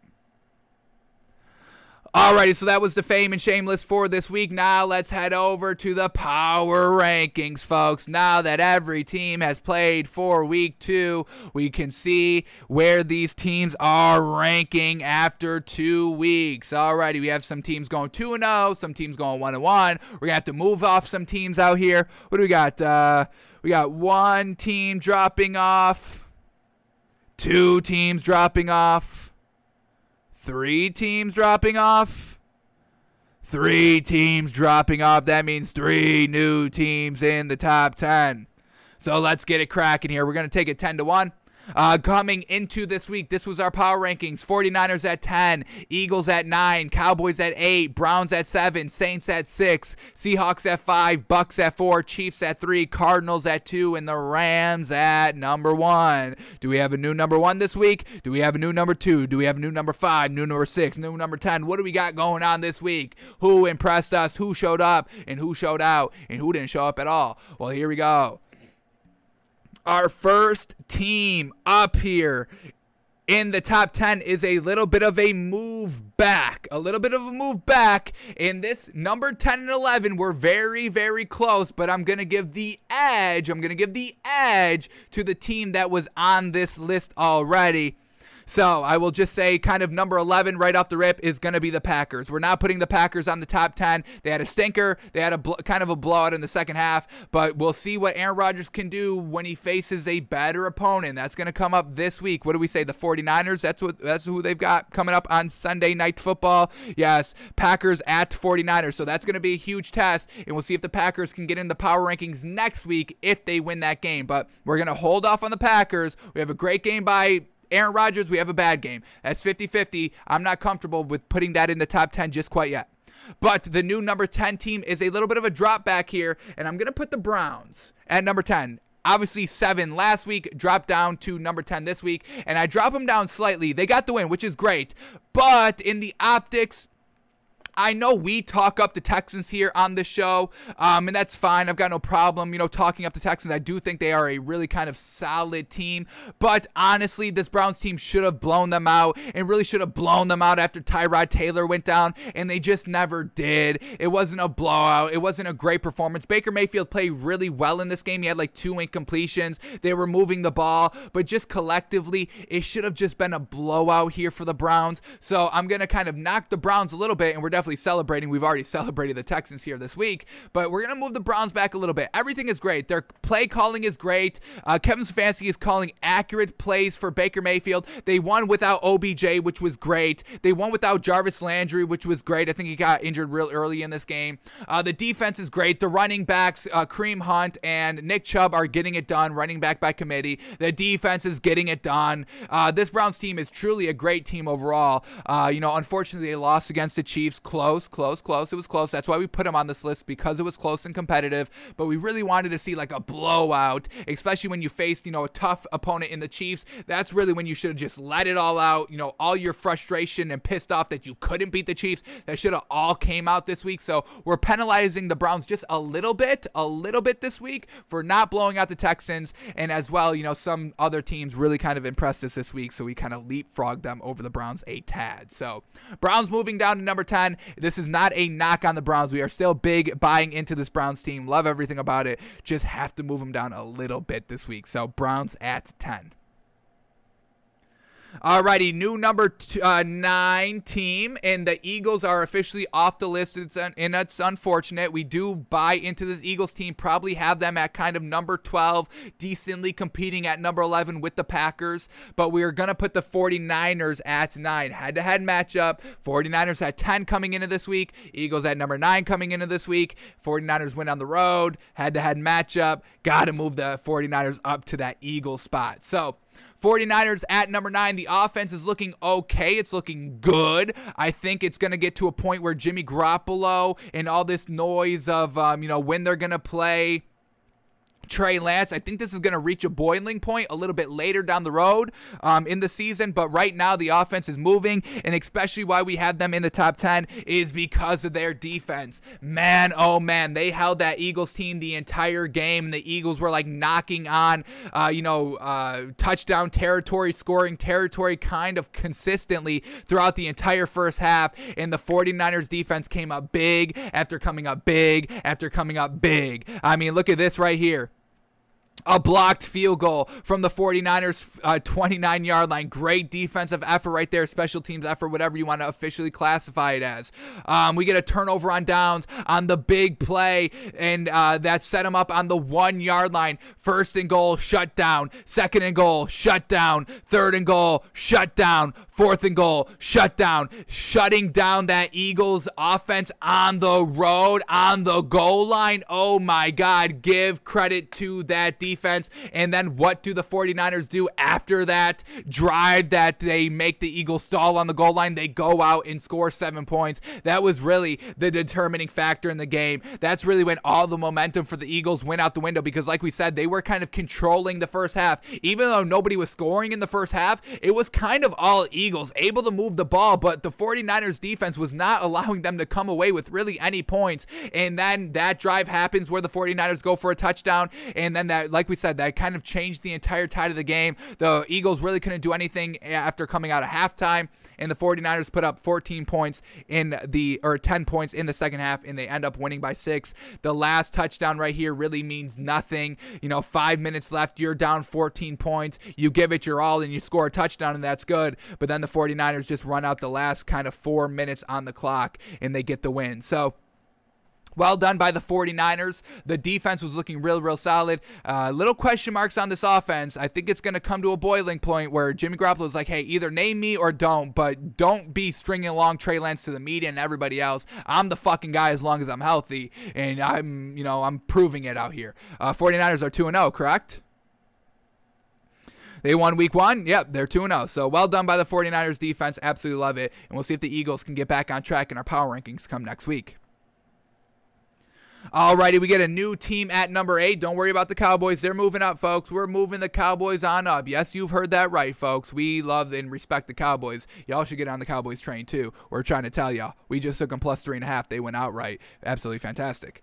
Alrighty, so that was the fame and shameless for this week. Now let's head over to the power rankings, folks. Now that every team has played for week two, we can see where these teams are ranking after two weeks. Alrighty, we have some teams going 2 0, some teams going 1 and 1. We're going to have to move off some teams out here. What do we got? Uh, we got one team dropping off, two teams dropping off three teams dropping off. Three teams dropping off. That means three new teams in the top 10. So let's get it cracking here. We're going to take it 10 to 1. Uh, coming into this week, this was our power rankings 49ers at 10, Eagles at 9, Cowboys at 8, Browns at 7, Saints at 6, Seahawks at 5, Bucks at 4, Chiefs at 3, Cardinals at 2, and the Rams at number 1. Do we have a new number 1 this week? Do we have a new number 2? Do we have a new number 5, new number 6, new number 10? What do we got going on this week? Who impressed us? Who showed up? And who showed out? And who didn't show up at all? Well, here we go our first team up here in the top 10 is a little bit of a move back. A little bit of a move back. In this number 10 and 11, we're very, very close, but I'm going to give the edge. I'm going to give the edge to the team that was on this list already. So I will just say, kind of number 11 right off the rip is going to be the Packers. We're not putting the Packers on the top 10. They had a stinker. They had a bl- kind of a blowout in the second half, but we'll see what Aaron Rodgers can do when he faces a better opponent. That's going to come up this week. What do we say? The 49ers. That's what that's who they've got coming up on Sunday night football. Yes, Packers at 49ers. So that's going to be a huge test, and we'll see if the Packers can get in the power rankings next week if they win that game. But we're going to hold off on the Packers. We have a great game by Aaron Rodgers, we have a bad game. That's 50 50. I'm not comfortable with putting that in the top 10 just quite yet. But the new number 10 team is a little bit of a drop back here, and I'm going to put the Browns at number 10 obviously seven last week, dropped down to number 10 this week, and I drop them down slightly. They got the win, which is great. But in the optics, I know we talk up the Texans here on the show, um, and that's fine. I've got no problem, you know, talking up the Texans. I do think they are a really kind of solid team, but honestly, this Browns team should have blown them out and really should have blown them out after Tyrod Taylor went down, and they just never did. It wasn't a blowout. It wasn't a great performance. Baker Mayfield played really well in this game. He had like two incompletions. They were moving the ball, but just collectively, it should have just been a blowout here for the Browns. So I'm gonna kind of knock the Browns a little bit, and we're definitely celebrating. We've already celebrated the Texans here this week, but we're going to move the Browns back a little bit. Everything is great. Their play calling is great. Uh, Kevin Stefanski is calling accurate plays for Baker Mayfield. They won without OBJ, which was great. They won without Jarvis Landry, which was great. I think he got injured real early in this game. Uh, the defense is great. The running backs, uh, Kareem Hunt and Nick Chubb, are getting it done. Running back by committee. The defense is getting it done. Uh, this Browns team is truly a great team overall. Uh, you know, unfortunately, they lost against the Chiefs. Close, close, close. Close. It was close. That's why we put them on this list because it was close and competitive. But we really wanted to see like a blowout, especially when you faced, you know, a tough opponent in the Chiefs. That's really when you should have just let it all out. You know, all your frustration and pissed off that you couldn't beat the Chiefs. That should have all came out this week. So we're penalizing the Browns just a little bit, a little bit this week for not blowing out the Texans. And as well, you know, some other teams really kind of impressed us this week. So we kind of leapfrogged them over the Browns a tad. So Browns moving down to number 10. This is not a knock on the Browns. We are still big buying into this Browns team. Love everything about it. Just have to move them down a little bit this week. So Browns at 10. Alrighty, new number uh, nine team, and the Eagles are officially off the list. It's un- and it's unfortunate. We do buy into this Eagles team. Probably have them at kind of number 12, decently competing at number 11 with the Packers. But we are gonna put the 49ers at nine. Head-to-head matchup. 49ers had 10 coming into this week. Eagles at number nine coming into this week. 49ers went on the road. Head-to-head matchup. Got to move the 49ers up to that Eagle spot. So. 49ers at number nine. The offense is looking okay. It's looking good. I think it's going to get to a point where Jimmy Garoppolo and all this noise of, um, you know, when they're going to play Trey Lance. I think this is going to reach a boiling point a little bit later down the road um, in the season, but right now the offense is moving, and especially why we have them in the top 10 is because of their defense. Man, oh man, they held that Eagles team the entire game, and the Eagles were like knocking on, uh, you know, uh, touchdown territory, scoring territory kind of consistently throughout the entire first half, and the 49ers defense came up big after coming up big after coming up big. I mean, look at this right here a blocked field goal from the 49ers uh, 29 yard line. Great defensive effort right there special teams effort whatever you want to officially classify it as. Um, we get a turnover on downs on the big play and uh, that set them up on the one yard line. First and goal shut down. Second and goal shut down. Third and goal shut down fourth and goal shut down shutting down that eagles offense on the road on the goal line oh my god give credit to that defense. And then what do the 49ers do after that drive that they make the Eagles stall on the goal line? They go out and score seven points. That was really the determining factor in the game. That's really when all the momentum for the Eagles went out the window because, like we said, they were kind of controlling the first half. Even though nobody was scoring in the first half, it was kind of all Eagles, able to move the ball, but the 49ers defense was not allowing them to come away with really any points. And then that drive happens where the 49ers go for a touchdown, and then that, like we said, that kind of changed the entire tide of the game. The Eagles really couldn't do anything after coming out of halftime, and the 49ers put up 14 points in the or 10 points in the second half, and they end up winning by six. The last touchdown right here really means nothing. You know, five minutes left, you're down 14 points. You give it your all and you score a touchdown, and that's good. But then the 49ers just run out the last kind of four minutes on the clock, and they get the win. So well done by the 49ers. The defense was looking real, real solid. Uh, little question marks on this offense. I think it's going to come to a boiling point where Jimmy Garoppolo is like, hey, either name me or don't, but don't be stringing along Trey Lance to the media and everybody else. I'm the fucking guy as long as I'm healthy, and I'm, you know, I'm proving it out here. Uh, 49ers are 2 0, correct? They won week one. Yep, they're 2 0. So well done by the 49ers defense. Absolutely love it. And we'll see if the Eagles can get back on track in our power rankings come next week. Alrighty, we get a new team at number eight. Don't worry about the Cowboys. They're moving up, folks. We're moving the Cowboys on up. Yes, you've heard that right, folks. We love and respect the Cowboys. Y'all should get on the Cowboys train, too. We're trying to tell y'all. We just took them plus three and a half. They went outright. Absolutely fantastic.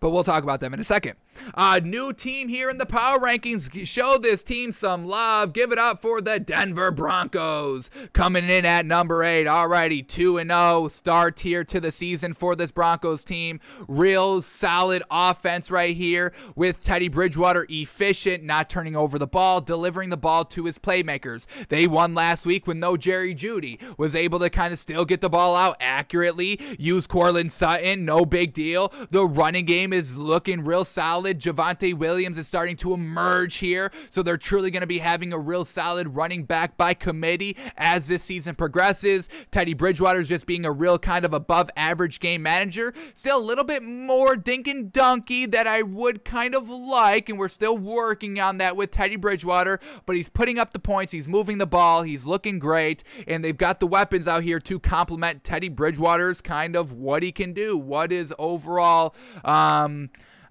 But we'll talk about them in a second. Uh, new team here in the power rankings. Show this team some love. Give it up for the Denver Broncos. Coming in at number eight. Alrighty, 2 and 0. Start here to the season for this Broncos team. Real solid offense right here with Teddy Bridgewater efficient, not turning over the ball, delivering the ball to his playmakers. They won last week with no Jerry Jeudy. Was able to kind of still get the ball out accurately. Use Courtland Sutton, no big deal. The running game is looking real solid. Javonte Williams is starting to emerge here, so they're truly going to be having a real solid running back by committee as this season progresses. Teddy Bridgewater is just being a real kind of above average game manager. Still a little bit more dink and donkey that I would kind of like, and we're still working on that with Teddy Bridgewater, but he's putting up the points, he's moving the ball, he's looking great, and they've got the weapons out here to complement Teddy Bridgewater's kind of what he can do, what is overall. Um,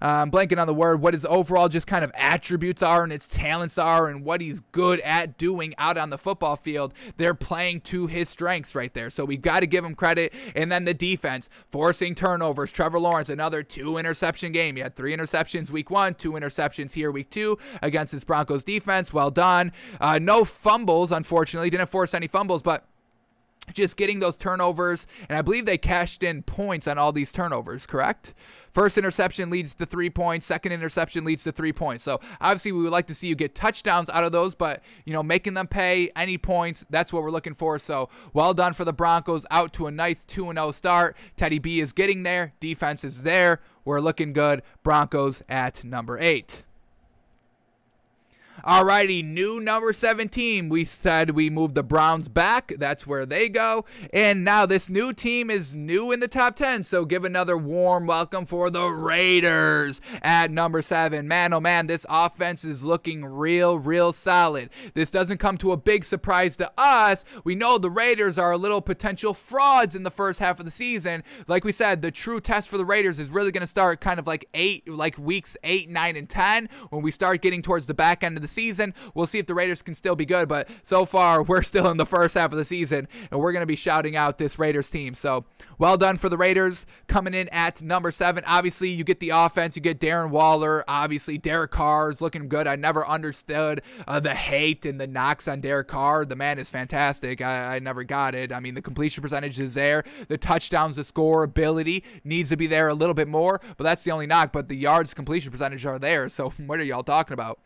uh, I'm blanking on the word, what his overall just kind of attributes are and its talents are and what he's good at doing out on the football field. They're playing to his strengths right there. So we got to give him credit. And then the defense, forcing turnovers. Trevor Lawrence, another two interception game. He had three interceptions week one, two interceptions here week two against this Broncos defense. Well done. Uh, no fumbles, unfortunately. Didn't force any fumbles, but just getting those turnovers. And I believe they cashed in points on all these turnovers, correct? First interception leads to three points. Second interception leads to three points. So obviously, we would like to see you get touchdowns out of those, but you know, making them pay any points, that's what we're looking for. So well done for the Broncos. Out to a nice 2 0 start. Teddy B is getting there. Defense is there. We're looking good. Broncos at number eight. Alrighty, new number 17. We said we moved the Browns back. That's where they go. And now this new team is new in the top 10. So give another warm welcome for the Raiders at number seven. Man, oh man, this offense is looking real, real solid. This doesn't come to a big surprise to us. We know the Raiders are a little potential frauds in the first half of the season. Like we said, the true test for the Raiders is really going to start kind of like eight, like weeks eight, nine, and 10 when we start getting towards the back end of the season. We'll see if the Raiders can still be good, but so far we're still in the first half of the season, and we're going to be shouting out this Raiders team. So well done for the Raiders coming in at number seven. Obviously, you get the offense, you get Darren Waller. Obviously, Derek Carr is looking good. I never understood uh, the hate and the knocks on Derek Carr. The man is fantastic. I, I never got it. I mean, the completion percentage is there, the touchdowns, the score ability needs to be there a little bit more, but that's the only knock. But the yards completion percentage are there. So what are y'all talking about?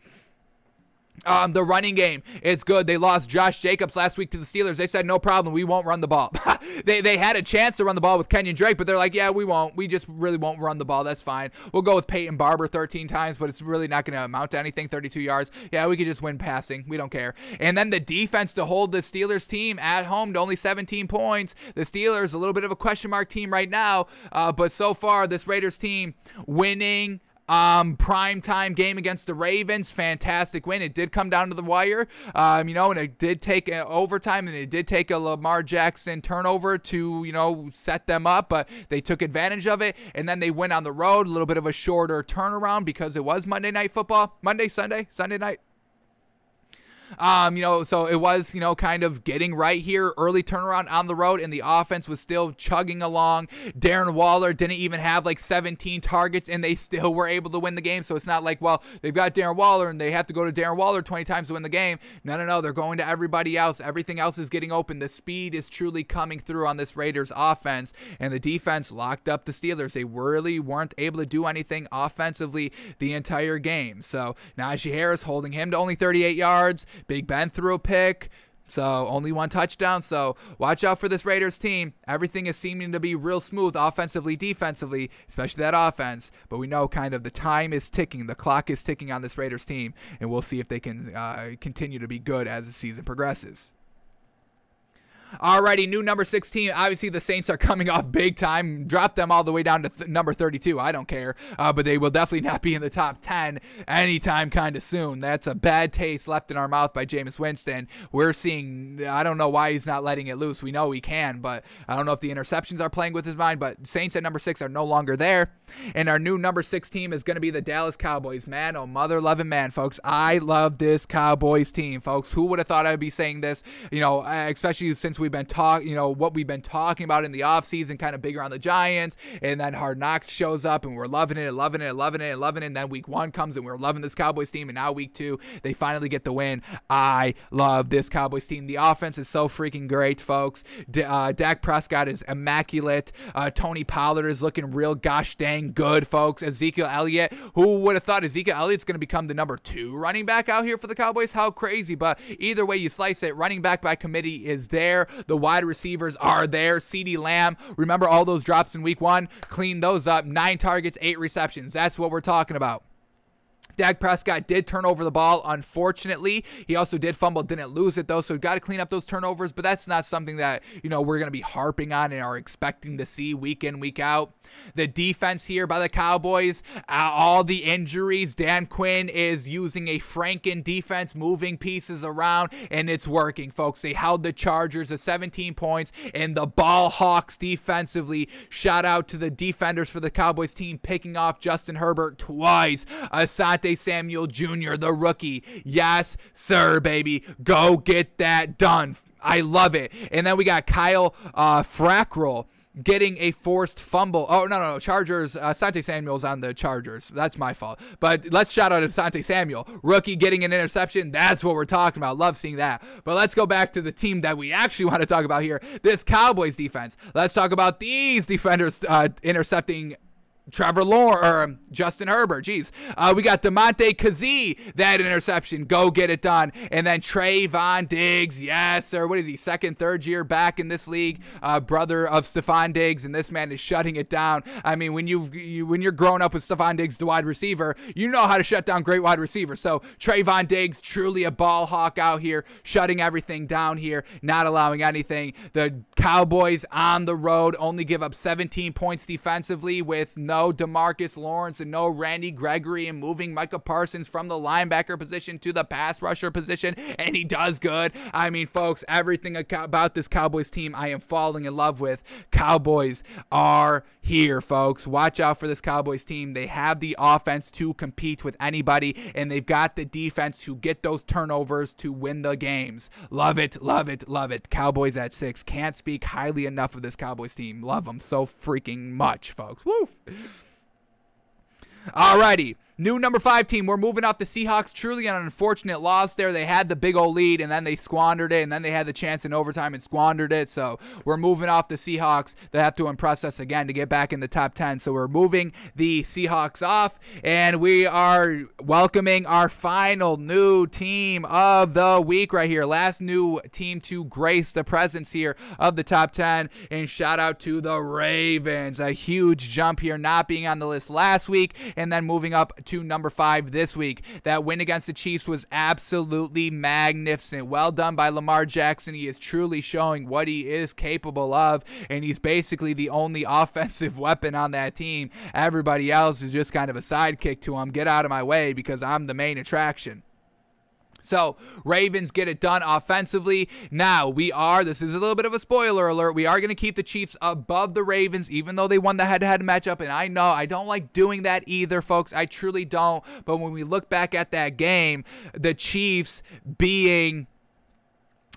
Um, the running game, it's good. They lost Josh Jacobs last week to the Steelers. They said no problem, we won't run the ball. they they had a chance to run the ball with Kenyan Drake, but they're like, yeah, we won't. We just really won't run the ball. That's fine. We'll go with Peyton Barber 13 times, but it's really not going to amount to anything. 32 yards. Yeah, we could just win passing. We don't care. And then the defense to hold the Steelers team at home to only 17 points. The Steelers a little bit of a question mark team right now, uh, but so far this Raiders team winning um, prime time game against the Ravens, fantastic win. It did come down to the wire, um, you know, and it did take a overtime, and it did take a Lamar Jackson turnover to you know set them up, but they took advantage of it, and then they went on the road, a little bit of a shorter turnaround because it was Monday Night Football, Monday, Sunday, Sunday night. Um, you know, so it was, you know, kind of getting right here, early turnaround on the road, and the offense was still chugging along. Darren Waller didn't even have like 17 targets, and they still were able to win the game. So it's not like, well, they've got Darren Waller and they have to go to Darren Waller 20 times to win the game. No, no, no. They're going to everybody else. Everything else is getting open. The speed is truly coming through on this Raiders offense, and the defense locked up the Steelers. They really weren't able to do anything offensively the entire game. So Najee Harris holding him to only 38 yards. Big Ben threw a pick. So only one touchdown. So watch out for this Raiders team. Everything is seeming to be real smooth offensively, defensively, especially that offense. But we know kind of the time is ticking, the clock is ticking on this Raiders team, and we'll see if they can uh, continue to be good as the season progresses. Alrighty, new number 16. Obviously, the Saints are coming off big time. Drop them all the way down to th- number 32. I don't care. Uh, but they will definitely not be in the top 10 anytime kind of soon. That's a bad taste left in our mouth by Jameis Winston. We're seeing, I don't know why he's not letting it loose. We know he can, but I don't know if the interceptions are playing with his mind. But Saints at number six are no longer there. And our new number six team is going to be the Dallas Cowboys. Man, oh, mother loving man, folks. I love this Cowboys team, folks. Who would have thought I'd be saying this? You know, especially since we've been talking, you know, what we've been talking about in the offseason, kind of bigger on the Giants. And then Hard Knocks shows up and we're loving it, and loving it, loving it, loving it. And then week one comes and we're loving this Cowboys team. And now week two, they finally get the win. I love this Cowboys team. The offense is so freaking great, folks. D- uh, Dak Prescott is immaculate. Uh, Tony Pollard is looking real gosh dang good, folks. Ezekiel Elliott, who would have thought Ezekiel Elliott's going to become the number two running back out here for the Cowboys? How crazy. But either way you slice it, running back by committee is there. The wide receivers are there. CeeDee Lamb, remember all those drops in week one? Clean those up. Nine targets, eight receptions. That's what we're talking about. Dak Prescott did turn over the ball, unfortunately. He also did fumble, didn't lose it though, so we've got to clean up those turnovers, but that's not something that, you know, we're going to be harping on and are expecting to see week in, week out. The defense here by the Cowboys, uh, all the injuries, Dan Quinn is using a Franken defense, moving pieces around, and it's working, folks. They held the Chargers to 17 points, and the Ball Hawks defensively. Shout out to the defenders for the Cowboys team picking off Justin Herbert twice. Asante Asante Samuel Jr., the rookie. Yes, sir, baby. Go get that done. I love it. And then we got Kyle uh, Fackrell getting a forced fumble. Oh no, no, no. Chargers. Uh, Sante Samuel's on the Chargers. That's my fault. But let's shout out to Sante Samuel, rookie getting an interception. That's what we're talking about. Love seeing that. But let's go back to the team that we actually want to talk about here. This Cowboys defense. Let's talk about these defenders uh, intercepting Trevor Lawrence or um, Justin Herbert. Jeez. Uh, we got Damontae Kazee, that interception. Go get it done. And then Trevon Diggs. Yes, sir. What is he? Second, third year back in this league. Uh, brother of Stefon Diggs, and this man is shutting it down. I mean, when you've you, when you're growing up with Stefon Diggs, the wide receiver, you know how to shut down great wide receivers. So Trevon Diggs, truly a ball hawk out here, shutting everything down here, not allowing anything. The Cowboys on the road only give up 17 points defensively with no no Demarcus Lawrence and no Randy Gregory and moving Micah Parsons from the linebacker position to the pass rusher position, and he does good. I mean, folks, everything about this Cowboys team I am falling in love with. Cowboys are here, folks. Watch out for this Cowboys team. They have the offense to compete with anybody, and they've got the defense to get those turnovers to win the games. Love it, love it, love it. Cowboys at six. Can't speak highly enough of this Cowboys team. Love them so freaking much, folks. Woo! Alrighty. New number five team. We're moving off the Seahawks. Truly an unfortunate loss there. They had the big old lead and then they squandered it, and then they had the chance in overtime and squandered it. So we're moving off the Seahawks. They have to impress us again to get back in the top 10. So we're moving the Seahawks off, and we are welcoming our final new team of the week right here. Last new team to grace the presence here of the top 10. And shout out to the Ravens. A huge jump here, not being on the list last week, and then moving up to number five this week. That win against the Chiefs was absolutely magnificent. Well done by Lamar Jackson. He is truly showing what he is capable of, and he's basically the only offensive weapon on that team. Everybody else is just kind of a sidekick to him. Get out of my way because I'm the main attraction. So, Ravens get it done offensively. Now, we are, this is a little bit of a spoiler alert, we are going to keep the Chiefs above the Ravens, even though they won the head to head matchup. And I know I don't like doing that either, folks. I truly don't. But when we look back at that game, the Chiefs being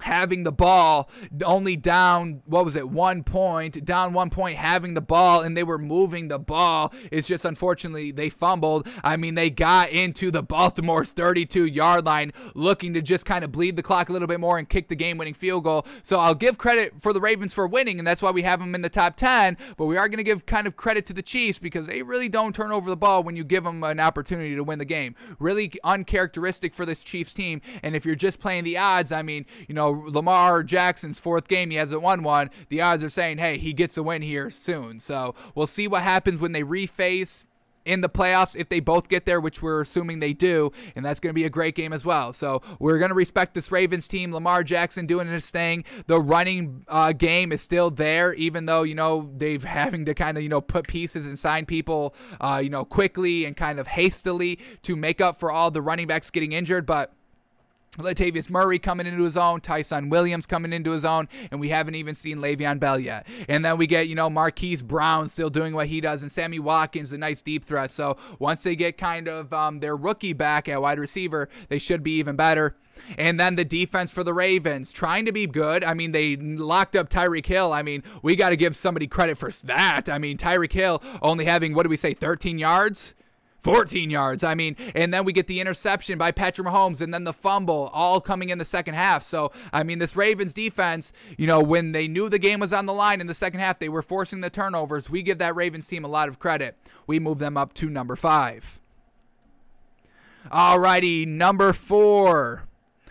having the ball only down what was it one point down one point having the ball and they were moving the ball. It's just unfortunately they fumbled. I mean they got into the baltimore's 32 yard line looking to just kind of bleed the clock a little bit more and kick the game winning field goal. So i'll give credit for the ravens for winning and that's why we have them in the top 10 but we are going to give kind of credit to the chiefs because they really don't turn over the ball when you give them an opportunity to win the game. Really uncharacteristic for this chiefs team and if you're just playing the odds i mean you know Lamar Jackson's fourth game, he hasn't won one. The odds are saying, hey, he gets a win here soon. So we'll see what happens when they reface in the playoffs if they both get there, which we're assuming they do, and that's going to be a great game as well. So we're going to respect this Ravens team. Lamar Jackson doing his thing. The running uh, game is still there, even though you know they've having to kind of you know put pieces and sign people, uh, you know, quickly and kind of hastily to make up for all the running backs getting injured, but Latavius Murray coming into his own, Ty'Son Williams coming into his own, and we haven't even seen Le'Veon Bell yet. And then we get, you know, Marquise Brown still doing what he does, and Sammy Watkins, a nice deep threat. So once they get kind of um, their rookie back at wide receiver, they should be even better. And then the defense for the Ravens, trying to be good. I mean, they locked up Tyreek Hill. I mean, we got to give somebody credit for that. I mean, Tyreek Hill only having, what do we say, 13 yards? 14 yards. I mean, and then we get the interception by Patrick Mahomes and then the fumble all coming in the second half. So, I mean, this Ravens defense, you know, when they knew the game was on the line in the second half, they were forcing the turnovers. We give that Ravens team a lot of credit. We move them up to number five. Alrighty, number four.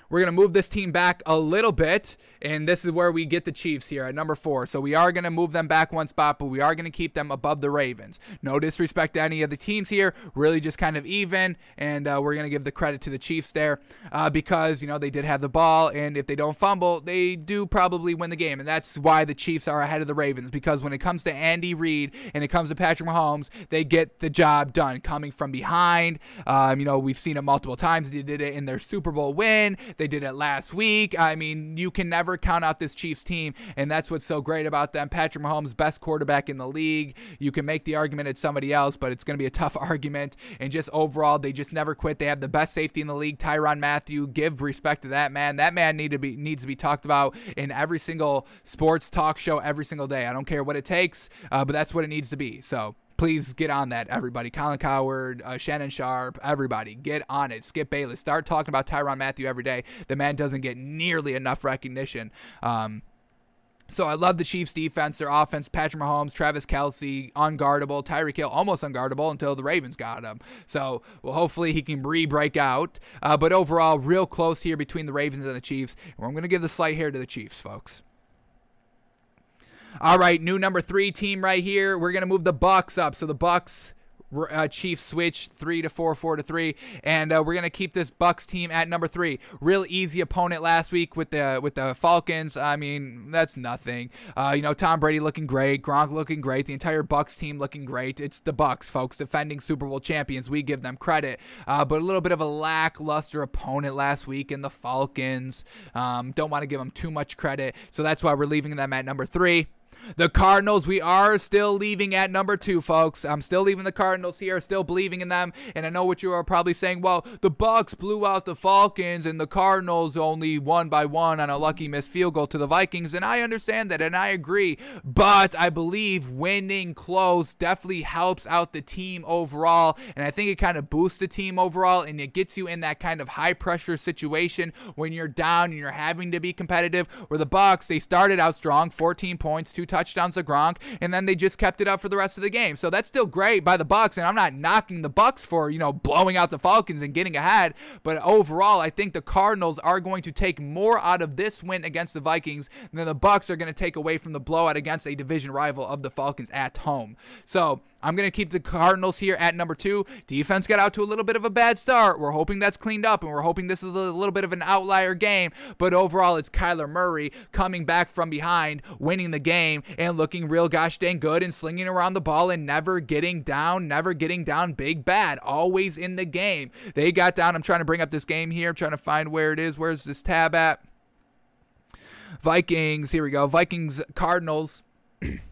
We're going to move this team back a little bit and this is where we get the Chiefs here at number four. So we are going to move them back one spot, but we are going to keep them above the Ravens. No disrespect to any of the teams here, really just kind of even. And uh, we're going to give the credit to the Chiefs there uh, because, you know, they did have the ball. And if they don't fumble, they do probably win the game. And that's why the Chiefs are ahead of the Ravens because when it comes to Andy Reid and it comes to Patrick Mahomes, they get the job done coming from behind. Um, you know, we've seen it multiple times. They did it in their Super Bowl win, they did it last week. I mean, you can never never count out this Chiefs team, and that's what's so great about them. Patrick Mahomes, best quarterback in the league. You can make the argument it's somebody else, but it's going to be a tough argument. And just overall, they just never quit. They have the best safety in the league, Tyrann Mathieu. Give respect to that man. That man need to be needs to be talked about in every single sports talk show every single day. I don't care what it takes, uh, but that's what it needs to be. So please get on that, everybody. Colin Cowherd, uh, Shannon Sharpe, everybody, get on it. Skip Bayless, start talking about Tyrann Mathieu every day. The man doesn't get nearly enough recognition. Um, so I love the Chiefs' defense, their offense. Patrick Mahomes, Travis Kelce, unguardable. Tyreek Hill, almost unguardable until the Ravens got him. So well, hopefully he can re-break out. Uh, but overall, real close here between the Ravens and the Chiefs. And I'm going to give the slight hair to the Chiefs, folks. All right, new number three team right here. We're gonna move the Bucks up. So the Bucks uh, Chiefs switch three to four, four to three, and uh, we're gonna keep this Bucks team at number three. Real easy opponent last week with the with the Falcons. I mean, that's nothing. Uh, you know, Tom Brady looking great, Gronk looking great, the entire Bucks team looking great. It's the Bucks, folks, defending Super Bowl champions. We give them credit, uh, but a little bit of a lackluster opponent last week in the Falcons. Um, don't want to give them too much credit, so that's why we're leaving them at number three. The Cardinals, we are still leaving at number two, folks. I'm still leaving the Cardinals here, still believing in them. And I know what you are probably saying. Well, the Bucks blew out the Falcons, and the Cardinals only won by one on a lucky missed field goal to the Vikings. And I understand that, and I agree. But I believe winning close definitely helps out the team overall, and I think it kind of boosts the team overall, and it gets you in that kind of high pressure situation when you're down and you're having to be competitive. Where the Bucks, they started out strong, 14 points, two touchdowns to Gronk, and then they just kept it up for the rest of the game. So that's still great by the Bucks, and I'm not knocking the Bucks for you know blowing out the Falcons and getting ahead, but overall, I think the Cardinals are going to take more out of this win against the Vikings than the Bucks are going to take away from the blowout against a division rival of the Falcons at home. So I'm going to keep the Cardinals here at number two. Defense got out to a little bit of a bad start. We're hoping that's cleaned up, and we're hoping this is a little bit of an outlier game. But overall, it's Kyler Murray coming back from behind, winning the game, and looking real gosh dang good and slinging around the ball and never getting down, never getting down big bad. Always in the game. They got down. I'm trying to bring up this game here. I'm trying to find where it is. Where's this tab at? Vikings. Here we go. Vikings Cardinals.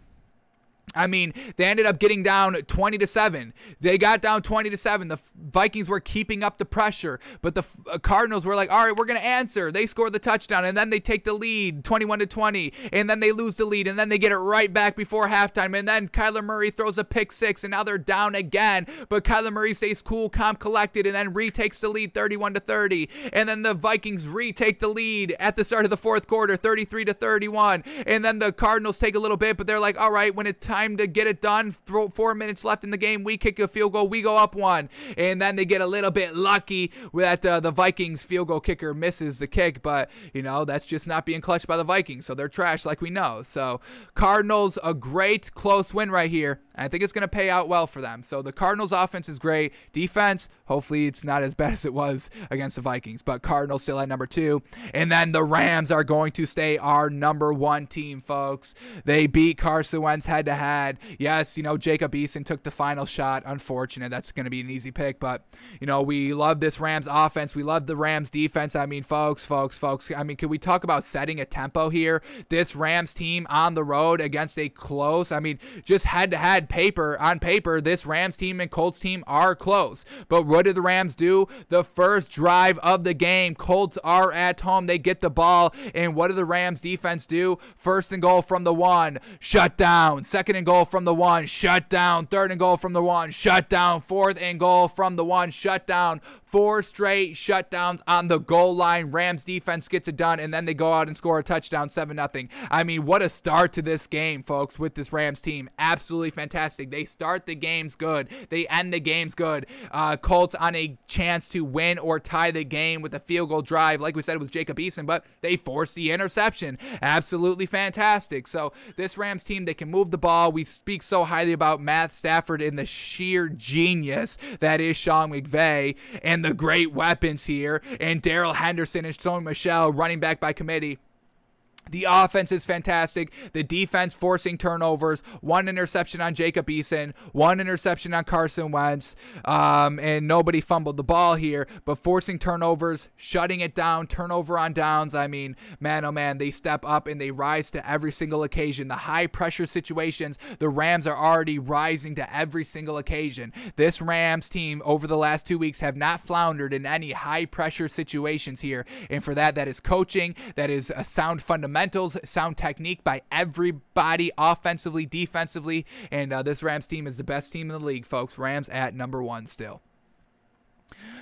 I mean, they ended up getting down 20 to 7. They got down 20 to 7. The Vikings were keeping up the pressure, but the uh, Cardinals were like, "All right, we're going to answer." They score the touchdown and then they take the lead 21 to 20, and then they lose the lead and then they get it right back before halftime and then Kyler Murray throws a pick 6 and now they're down again, but Kyler Murray stays cool, calm, collected and then retakes the lead 31 to 30. And then the Vikings retake the lead at the start of the fourth quarter 33 to 31. And then the Cardinals take a little bit, but they're like, "All right, when it's time time to get it done. Throw four minutes left in the game. We kick a field goal. We go up one. And then they get a little bit lucky that uh, the Vikings field goal kicker misses the kick. But, you know, that's just not being clutched by the Vikings. So they're trash like we know. So Cardinals, a great close win right here And I think it's going to pay out well for them. So the Cardinals' offense is great. Defense, hopefully, it's not as bad as it was against the Vikings. But Cardinals still at number two. And then the Rams are going to stay our number one team, folks. They beat Carson Wentz head to head. Yes, you know, Jacob Eason took the final shot. Unfortunate. That's going to be an easy pick. But, you know, we love this Rams offense. We love the Rams defense. I mean, folks, folks, folks. I mean, can we talk about setting a tempo here? This Rams team on the road against a close, I mean, just head to head paper on paper, this Rams team and Colts team are close. But what did the Rams do? The first drive of the game, Colts are at home. They get the ball. And what did the Rams defense do? First and goal from the one, shut down. Second and goal from the one, shut down. Third and goal from the one, shut down. Fourth and goal from the one, shut down. Four straight shutdowns on the goal line. Rams defense gets it done, and then they go out and score a touchdown, 7 0. I mean, what a start to this game, folks, with this Rams team. Absolutely fantastic. They start the games good, they end the games good. Uh, Colts on a chance to win or tie the game with a field goal drive, like we said with Jacob Eason, but they forced the interception. Absolutely fantastic. So, this Rams team, they can move the ball. We speak so highly about Matt Stafford and the sheer genius that is Sean McVay. And the great weapons here, and Darrell Henderson and Sony Michel running back by committee. The offense is fantastic. The defense forcing turnovers. One interception on Jacob Eason. One interception on Carson Wentz. Um, and nobody fumbled the ball here, but forcing turnovers, shutting it down, turnover on downs. I mean, man, oh man, they step up and they rise to every single occasion. The high pressure situations, the Rams are already rising to every single occasion. This Rams team over the last two weeks have not floundered in any high pressure situations here. And for that, that is coaching, that is a sound fundamental fundamentals, sound technique by everybody, offensively, defensively. And uh, this Rams team is the best team in the league, folks. Rams at number one still.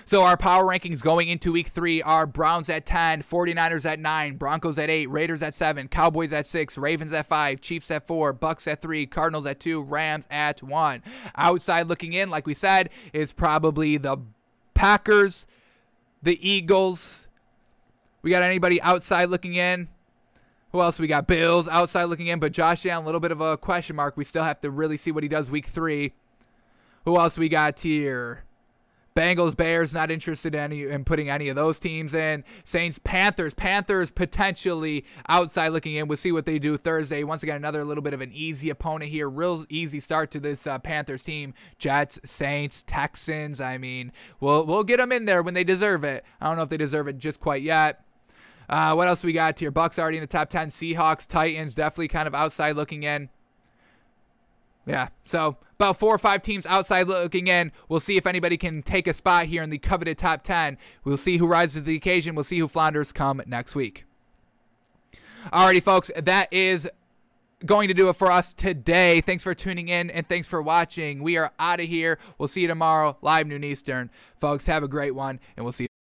So our power rankings going into week three are Browns at 10, 49ers at 9, Broncos at 8, Raiders at 7, Cowboys at 6, Ravens at 5, Chiefs at 4, Bucks at 3, Cardinals at 2, Rams at 1. Outside looking in, like we said, is probably the Packers, the Eagles. We got anybody outside looking in? Who else we got? Bills outside looking in, but Josh Allen, a little bit of a question mark. We still have to really see what he does week three. Who else we got here? Bengals, Bears, not interested in any in putting any of those teams in. Saints, Panthers, Panthers potentially outside looking in. We'll see what they do Thursday. Once again, another little bit of an easy opponent here. Real easy start to this uh, Panthers team. Jets, Saints, Texans. I mean, we'll we'll get them in there when they deserve it. I don't know if they deserve it just quite yet. Uh, what else we got here? Bucks already in the top 10. Seahawks, Titans, definitely kind of outside looking in. Yeah, so about four or five teams outside looking in. We'll see if anybody can take a spot here in the coveted top 10. We'll see who rises to the occasion. We'll see who flounders come next week. Alrighty, folks, that is going to do it for us today. Thanks for tuning in and thanks for watching. We are out of here. We'll see you tomorrow, live noon Eastern. Folks, have a great one, and we'll see you.